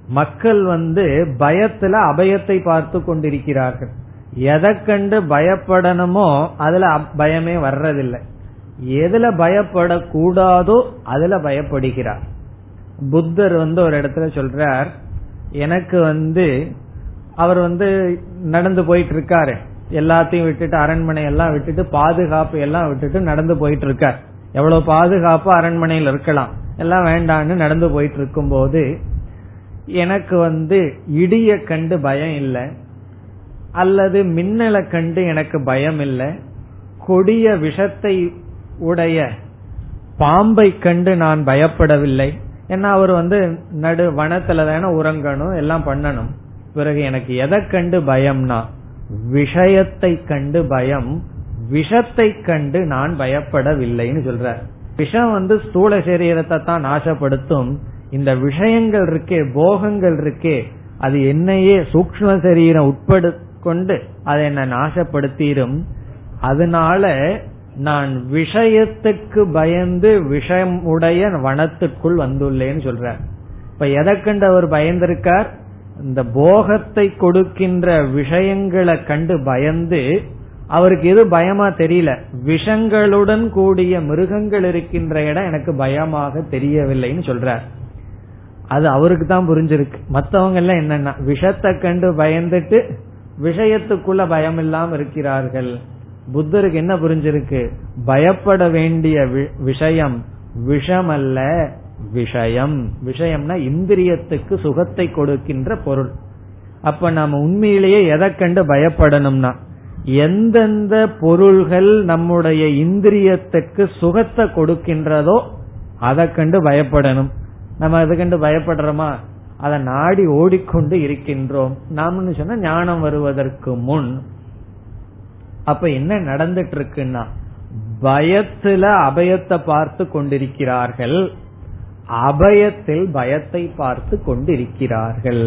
மக்கள் வந்து பயத்துல அபயத்தை பார்த்து கொண்டிருக்கிறார்கள். எதை கண்டு பயப்படணுமோ அதுல பயமே வர்றதில்லை. எதுல பயப்படக்கூடாதோ அதுல பயப்படுகிறார். புத்தர் வந்து ஒரு இடத்துல சொல்றார் எனக்கு வந்து அவர் வந்து நடந்து போயிட்டு இருக்காரு எல்லாத்தையும் விட்டுட்டு அரண்மனை எல்லாம் விட்டுட்டு பாதுகாப்பு எல்லாம் விட்டுட்டு நடந்து போயிட்டு இருக்கார் எவ்வளவு பாதுகாப்பு அரண்மனையில் இருக்கலாம். எல்லாம் வேண்டான்னு நடந்து போயிட்டு இருக்கும் போது எனக்கு வந்து இடிய கண்டு பயம் இல்லை. அல்லது மின்னலை கண்டு எனக்கு பயம் இல்லை. கொடிய விஷத்தை உடைய பாம்பை கண்டு நான் பயப்படவில்லை. ஏன்னா அவர் வந்து நடு வனத்துல தானே உறங்கணும் எல்லாம் பண்ணணும். பிறகு எனக்கு எதை கண்டு பயம்னா விஷயத்தை கண்டு பயம் விஷத்தை கண்டு நான் பயப்படவில்லைன்னு சொல்ற. விஷம் வந்து ஸ்தூல சரீரத்தை தான் நாசப்படுத்தும். இந்த விஷயங்கள் இருக்கே போகங்கள் இருக்கே அது என்னையே சூக்ம சரீரம் உட்படு கொண்டு அதை என்ன நாசப்படுத்திடும் அதனால நான் விஷயத்துக்கு பயந்து விஷம் உடைய வனத்துக்குள் வந்துள்ளேன்னு சொல்ற. இப்ப எதை கண்டு அவர் பயந்திருக்கார்? இந்த போகத்தை கொடுக்கின்ற விஷயங்களை கண்டு பயந்து அவருக்கு எது பயமா தெரியல. விஷங்களுடன் கூடிய மிருகங்கள் இருக்கின்ற இடம் எனக்கு பயமாக தெரியவில்லைன்னு சொல்றார். அது அவருக்கு தான் புரிஞ்சிருக்கு. மத்தவங்க எல்லாம் என்னன்னா விஷத்தை கண்டு பயந்துட்டு விஷயத்துக்குள்ள பயம் இல்லாம இருக்கிறார்கள். புத்தருக்கு என்ன புரிஞ்சிருக்கு? பயப்பட வேண்டிய விஷயம் விஷம் அல்ல விஷயம். விஷயம்னா இந்திரியத்துக்கு சுகத்தை கொடுக்கின்ற பொருள். அப்ப நாம உண்மையிலேயே எதை கண்டு பயப்படணும்னா எந்தெந்த பொருள்கள் நம்முடைய இந்திரியத்துக்கு சுகத்தை கொடுக்கின்றதோ அதை கண்டு பயப்படணும். நம்ம அதை கண்டு பயப்படுறோமா? அதை நாடி ஓடிக்கொண்டு இருக்கின்றோம். நாமன்னு சொன்னா ஞானம் வருவதற்கு முன். அப்ப என்ன நடந்துட்டு இருக்குன்னா பயத்துல அபயத்தை பார்த்து கொண்டிருக்கிறார்கள். அபயத்தில் பயத்தை பார்த்து கொண்டிருக்கிறார்கள்.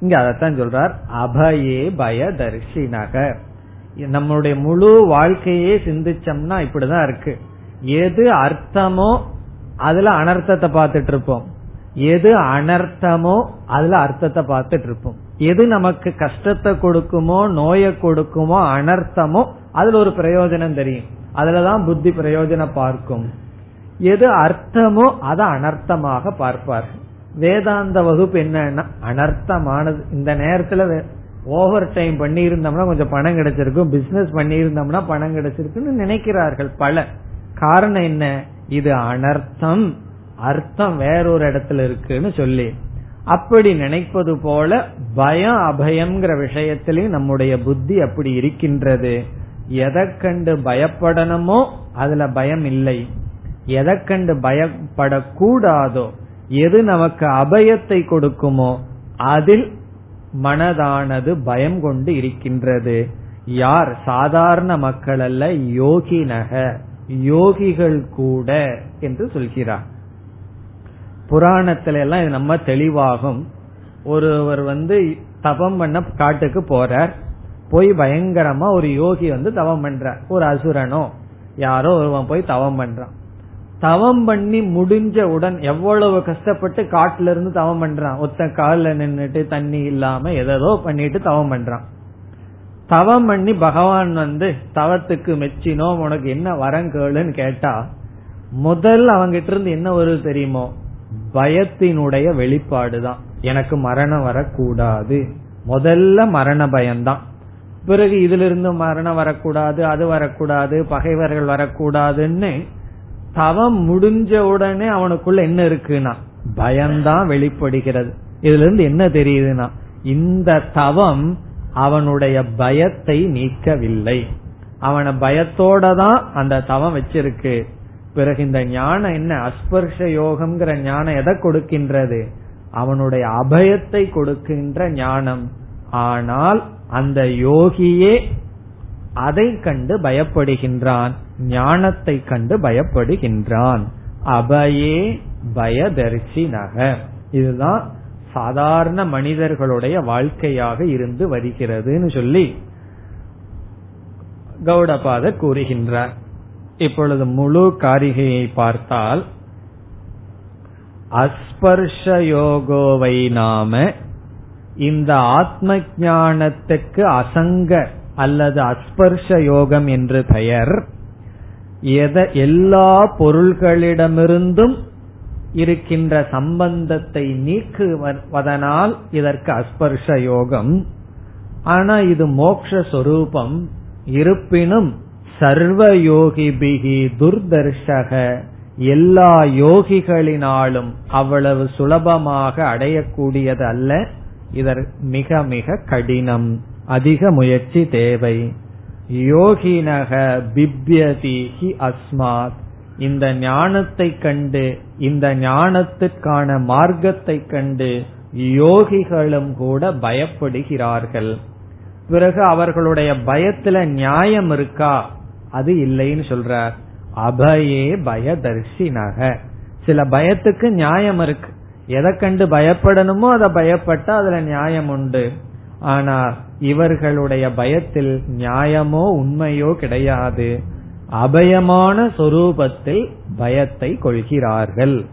இங்க அதைத்தான் சொல்றார் அபயே பயதர்ஷினக. நம்மளுடைய முழு வாழ்க்கையே சிந்திச்சோம்னா இப்படிதான் இருக்கு. எது அர்த்தமோ அதுல அனர்த்தத்தை பார்த்துட்டு இருப்போம். எது அனர்த்தமோ அதுல அர்த்தத்தை பார்த்துட்டு இருப்போம். எது நமக்கு கஷ்டத்தை கொடுக்குமோ நோயை கொடுக்குமோ அனர்த்தமோ அதுல ஒரு பிரயோஜனம் தெரியும். அதுலதான் புத்தி பிரயோஜனம் பார்க்கும். எது அர்த்தமோ அதை அனர்த்தமாக பார்ப்பார். வேதாந்த வகுப்பு என்னன்னா அனர்த்தமானது. இந்த நேரத்துல ஓவர் டைம் பண்ணி இருந்தோம்னா கொஞ்சம் பணம் கிடைச்சிருக்கும். பிசினஸ் பண்ணி இருந்தோம்னா பணம் கிடைச்சிருக்குன்னு நினைக்கிறார்கள் பல. காரணம் என்ன? இது அனர்த்தம். அர்த்தம் வேறொரு இடத்துல இருக்குன்னு சொல்லி. அப்படி நினைப்பது போல பயம் அபயம்ங்கிற விஷயத்திலையும் நம்முடைய புத்தி அப்படி இருக்கின்றது. எதை கண்டு பயப்படணுமோ அதுல பயம் இல்லை. எதை கண்டு பயப்படக்கூடாதோ எது நமக்கு அபயத்தை கொடுக்குமோ அதில் மனதானது பயம் கொண்டு இருக்கின்றது. யார்? சாதாரண மக்கள் அல்ல யோகினக. யோகிகள் கூட என்று சொல்கிறார். புராணத்துல எல்லாம் இது நம்ம தெளிவாகும். ஒருவர் வந்து தபம் பண்ண காட்டுக்கு போறார். போய் பயங்கரமா ஒரு யோகி வந்து தவம் பண்றார். ஒரு அசுரனோ யாரோ ஒருவன் போய் தவம் பண்றான். தவம் பண்ணி முடிஞ்ச உடன் எவ்வளவு கஷ்டப்பட்டு காட்டுல இருந்து தவம் பண்றான். ஒத்த காலில் நின்றுட்டு தண்ணி இல்லாம எதோ பண்ணிட்டு தவம் பண்றான். தவம் பண்ணி பகவான் வந்து தவத்துக்கு மெச்சினோம் உனக்கு என்ன வரம் கேளுன்னு கேட்டா முதல் அவங்கிட்ட இருந்து என்ன வருது தெரியுமோ? பயத்தினுடைய வெளிப்பாடுதான். எனக்கு மரணம் வரக்கூடாது. முதல்ல மரண பயம்தான். பிறகு இதுல இருந்து மரணம் வரக்கூடாது அது வரக்கூடாது பகைவர்கள் வரக்கூடாதுன்னு தவம் முடிஞ்ச உடனே அவனுக்குள்ள என்ன இருக்குன்னா பயம்தான் வெளிப்படுகிறது. இதுல இருந்து என்ன தெரியுதுன்னா இந்த தவம் அவனுடைய பயத்தை நீக்கவில்லை. அவனை பயத்தோட தான் அந்த தவம் வச்சிருக்கு. பிறகு இந்த ஞானம் என்ன? அஸ்பர்ஷ யோகம்ங்கிற ஞானம் எதை கொடுக்கின்றது? அவனுடைய அபயத்தை கொடுக்கின்ற ஞானம். ஆனால் அந்த யோகியே அதை கண்டு பயப்படுகின்றான். ஞானத்தை கண்டு பயப்படுகின்றான். அபயே பயதர்சினக. இதுதான் சாதாரண மனிதர்களுடைய வாழ்க்கையாக இருந்து வருகிறதுன்னு சொல்லி கௌடபாதர் கூறுகின்றார். இப்பொழுது முழு காரிகையை பார்த்தால் அஸ்பர்ஷ யோகோவை நாம இந்த ஆத்ம ஞானத்துக்கு அசங்க அல்லது அஸ்பர்ஷ யோகம் என்று பெயர் எதை எல்லா பொருள்களிடமிருந்தும் இருக்கின்ற சம்பந்தத்தை நீக்குவதனால் இதற்கு அஸ்பர்ஷ யோகம். ஆனா இது மோக்ஷரூபம் இருப்பினும் சர்வ யோகிபிகி துர்தர்ஷக எல்லா யோகிகளினாலும் அவ்வளவு சுலபமாக அடையக்கூடியது அல்ல இதர் மிக மிக கடினம். அதிக முயற்சி தேவை. யோகினக பிப்யதி ஹி அஸ்மாத். இந்த ஞானத்தை கண்டு இந்த ஞானத்திற்கான மார்க்கத்தை கண்டு யோகிகளும் கூட பயப்படுகிறார்கள். பிறகு அவர்களுடைய பயத்துல நியாயம் இருக்கா? அது இல்லைன்னு சொல்றார். அபயே பயதர்ஷினக. சில பயத்துக்கு நியாயம் இருக்கு. எதை கண்டு பயப்படணுமோ அதை பயப்பட்டா அதுல நியாயம் உண்டு. ஆனால் இவர்களுடைய பயத்தில் நியாயமோ உண்மையோ கிடையாது. அபயமான சொரூபத்தில் பயத்தை கொள்கிறார்கள்.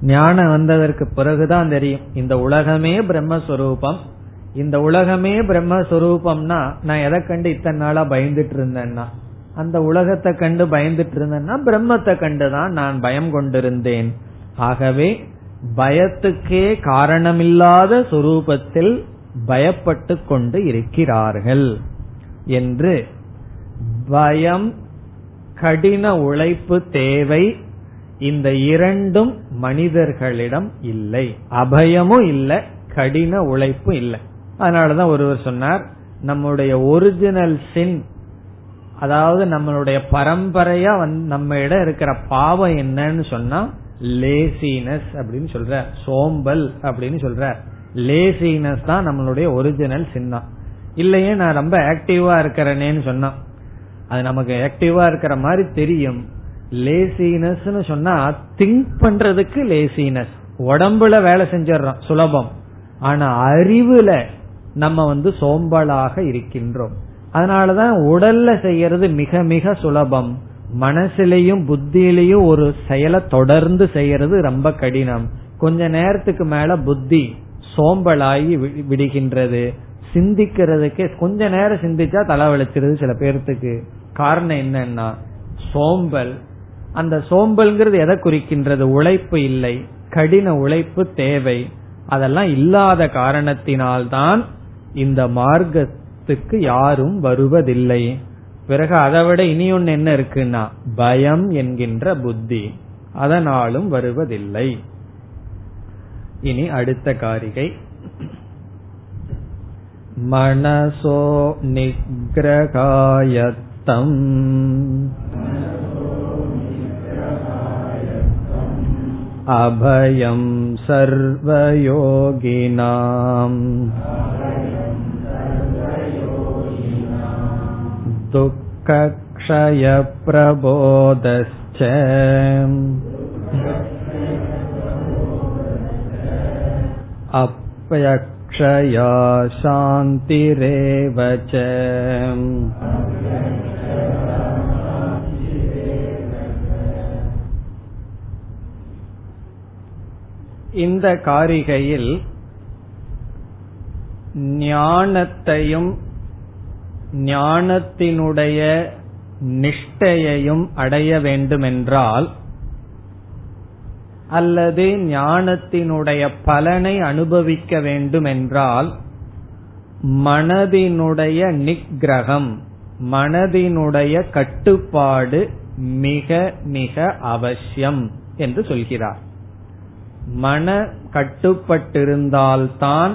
ஞானம் வந்ததற்கு பிறகுதான் தெரியும். இந்த உலகமே பிரம்மஸ்வரூபம். இந்த உலகமே பிரம்மஸ்வரூபம்னா நான் எதை கண்டு இத்தனை நாளா பயந்துட்டு இருந்தேன்னா? அந்த உலகத்தை கண்டு பயந்துட்டு இருந்தேன்னா பிரம்மத்தை கண்டுதான் நான் பயம் கொண்டிருந்தேன். ஆகவே பயத்துக்கே காரணமில்லாத சுரூபத்தில் பயப்பட்டு கொண்டு இருக்கிறார்கள் என்று. பயம் கடின உழைப்பு தேவை. இந்த இரண்டும் மனிதர்களிடம் இல்லை. அபயமும் இல்லை கடின உழைப்பும் இல்லை. அதனாலதான் ஒருவர் சொன்னார் நம்முடைய ஒரிஜினல் சின் அதாவது நம்மளுடைய பரம்பரையா நம்ம இடம் இருக்கிற பாவம் என்னன்னு சொன்னா லேசினஸ் அப்படின்னு சொல்ற சோம்பல் அப்படின்னு சொல்ற லேசினஸ் தான் நம்மளுடைய ஒரிஜினல் சின்னம். இல்லையே நான் ரொம்ப ஆக்டிவா இருக்கிறேனேன்னு சொன்னான். அது நமக்கு ஆக்டிவா இருக்கிற மாதிரி தெரியும். லேசினஸ் சொன்னா திங்க் பண்றதுக்கு லேசினஸ் உடம்புல வேலை செஞ்சிடறோம் சுலபம். ஆனா அறிவுல நம்ம வந்து சோம்பலாக இருக்கின்றோம். அதனாலதான் உடல்ல செய்யறது மிக மிக சுலபம். மனசிலையும் புத்தியிலையும் ஒரு செயலை தொடர்ந்து செய்யறது ரொம்ப கடினம். கொஞ்ச நேரத்துக்கு மேல புத்தி சோம்பலாகி விடுகின்றது. சிந்திக்கிறதுக்கு கொஞ்ச நேரம் சிந்திச்சா தலைவலிச்சிருது சில பேர்த்துக்கு. காரணம் என்னன்னா சோம்பல். அந்த சோம்பல்ங்கிறது எதை குறிக்கின்றது? உழைப்பு இல்லை. கடின உழைப்பு தேவை. அதெல்லாம் இல்லாத காரணத்தினால்தான் இந்த மார்க்கத்துக்கு யாரும் வருவதில்லை. பிறகு அதை விட இனி ஒன்னு என்ன இருக்குன்னா பயம் என்கின்ற புத்தி. அதனாலும் வருவதில்லை. இனி அடுத்த காரிகை மனசோ நிகிரகாயத்தம் அபயம் சர்வயோகினாம் दुःखक्षयप्रबोधश्च अप्यक्षया शान्तिरेव च இந்த காரிகையில் ஞானத்தையும் ஞானத்தினுடைய நிஷ்டையையும் அடைய வேண்டுமென்றால் அல்லது ஞானத்தினுடைய பலனை அனுபவிக்க வேண்டுமென்றால் மனதினுடைய நிகிரகம் மனதினுடைய கட்டுப்பாடு மிக மிக அவசியம் என்று சொல்கிறார். மன கட்டுப்பட்டிருந்தால்தான்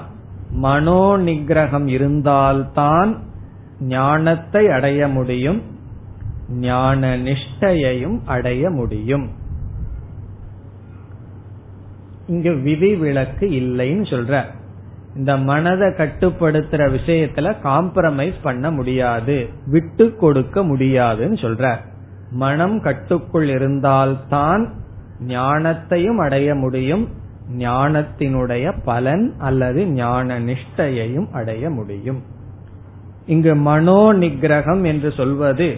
மனோ நிகிரகம் இருந்தால்தான் ஞானத்தை அடைய முடியும் ஞான நிஷ்டையையும் அடைய முடியும். இங்க விதி விலக்கு இல்லைன்னு சொல்ற. இந்த மனதை கட்டுப்படுத்துற விஷயத்துல காம்ப்ரமைஸ் பண்ண முடியாது. விட்டு கொடுக்க முடியாதுன்னு சொல்ற. மனம் கட்டுக்குள் இருந்தால்தான் ஞானத்தையும் அடைய முடியும். ஞானத்தினுடைய பலன் அல்லது ஞான நிஷ்டையையும் அடைய முடியும். இங்கு மனோ நிகிரகம் என்று சொல்வது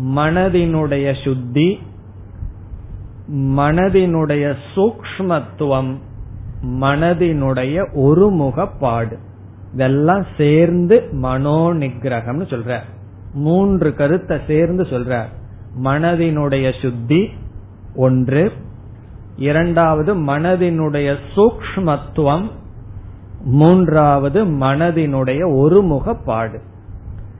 மனதினுடைய சுத்தி மனதினுடைய சூக்மத்துவம் மனதினுடைய ஒருமுகப்பாடு. இதெல்லாம் சேர்ந்து மனோ நிகிரகம்னு சொல்ற மூன்று கருத்தை சேர்ந்து சொல்ற மனதினுடைய சுத்தி ஒன்று. இரண்டாவது மனதினுடைய சூக்மத்துவம் மூன்றாவது மனதினுடைய ஒருமுகப்பாடு.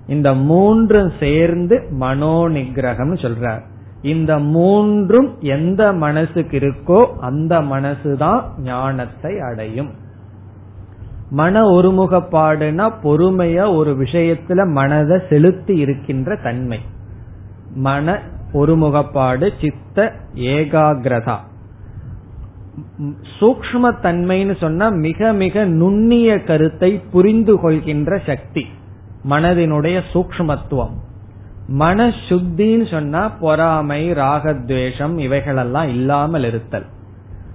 இந்த மூன்றும் சேர்ந்து மனோ நிகிரகம் சொல்றார். இந்த மூன்றும் எந்த மனசுக்கு இருக்கோ அந்த மனசுதான் ஞானத்தை அடையும். மன ஒருமுகப்பாடுனா பொறுமையா ஒரு விஷயத்துல மனதை செலுத்தி இருக்கின்ற தன்மை. மன ஒருமுகப்பாடு சித்த ஏகாகிரதா. சூக்ம தன்மைன்னு சொன்னா மிக மிக நுண்ணிய கருத்தை புரிந்து கொள்கின்ற சக்தி. மனதினுடைய சூக்மத்துவம் மனசுத்தின்னு சொன்னா பொறாமை ராகத்வேஷம் இவைகளெல்லாம் இல்லாமல் இருத்தல்.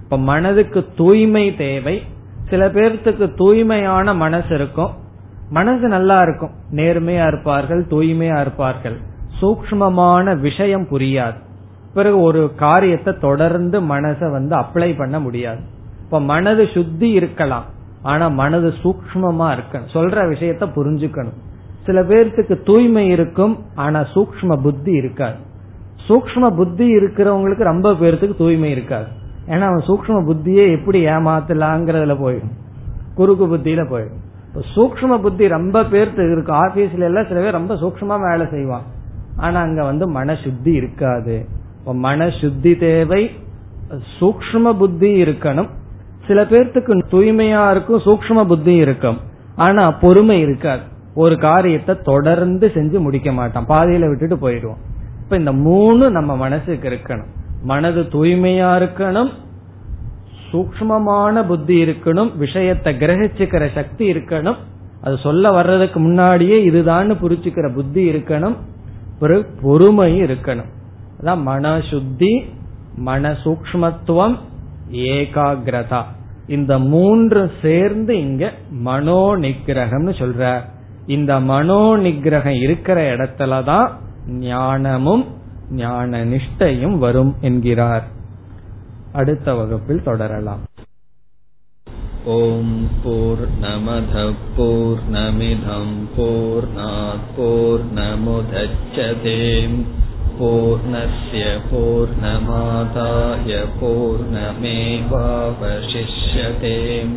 இப்ப மனதுக்கு தூய்மை தேவை. சில பேர்த்துக்கு தூய்மையான மனசு இருக்கும். மனசு நல்லா இருக்கும். நேர்மையா இருப்பார்கள் தூய்மையா இருப்பார்கள். சூக்மமான விஷயம் புரியாது. பிறகு ஒரு காரியத்தை தொடர்ந்து மனசை வந்து அப்ளை பண்ண முடியாது. இப்ப மனது சுத்தி இருக்கலாம். ஆனா மனது சூக்மமா இருக்கணும். சொல்ற விஷயத்த புரிஞ்சுக்கணும். சில பேர்த்துக்கு தூய்மை இருக்கும் ஆனா சூக்ம புத்தி இருக்காது. சூக்ம புத்தி இருக்கிறவங்களுக்கு ரொம்ப பேர்த்துக்கு தூய்மை இருக்காது. ஏன்னா அவன் சூக்ம புத்தியே எப்படி ஏமாத்தலாங்கிறதுல போயிடும். குறுக்கு புத்தியில போயிடும். இப்போ சூக்ம புத்தி ரொம்ப பேர்த்துக்கு இருக்கு. ஆபீஸ்ல எல்லாம் சில பேர் ரொம்ப சூக்மமா வேலை செய்வான் ஆனா அங்க வந்து மனசுத்தி இருக்காது. மனசுத்தி மன சுத்தி தேவை சூக்ம புத்தி இருக்கணும். சில பேர்த்துக்கு தூய்மையா இருக்கும் சூக்ம புத்தி இருக்கும். ஆனா பொறுமை இருக்காது. ஒரு காரியத்தை தொடர்ந்து செஞ்சு முடிக்க மாட்டான். பாதியில விட்டுட்டு போயிடுவோம் இப்ப இந்த மூணு நம்ம மனசுக்கு இருக்கணும். மனது தூய்மையா இருக்கணும். சூக்மமான புத்தி இருக்கணும். விஷயத்தை கிரகிச்சுக்கிற சக்தி இருக்கணும். அது சொல்ல வர்றதுக்கு முன்னாடியே இதுதான் புரிச்சுக்கிற புத்தி இருக்கணும். ஒரு பொறுமை இருக்கணும். அதான் மன சுத்தி மன சூக்மத்துவம் ஏகாகிரதா. இந்த மூன்று சேர்ந்து இங்க மனோ நிகிரகம்னு சொல்ற இந்த மனோ நிகிரகம் இருக்கிற இடத்துலதான் ஞானமும் ஞான நிஷ்டையும் வரும் என்கிறார். அடுத்த வகுப்பில் தொடரலாம். ஓம் போர் நமத போர் நமிதம் போர் போர் நமுதச்சதேம் பூர்ணய பூர்ணமாதாய பூர்ணமேவாவசிஷ்யதேம்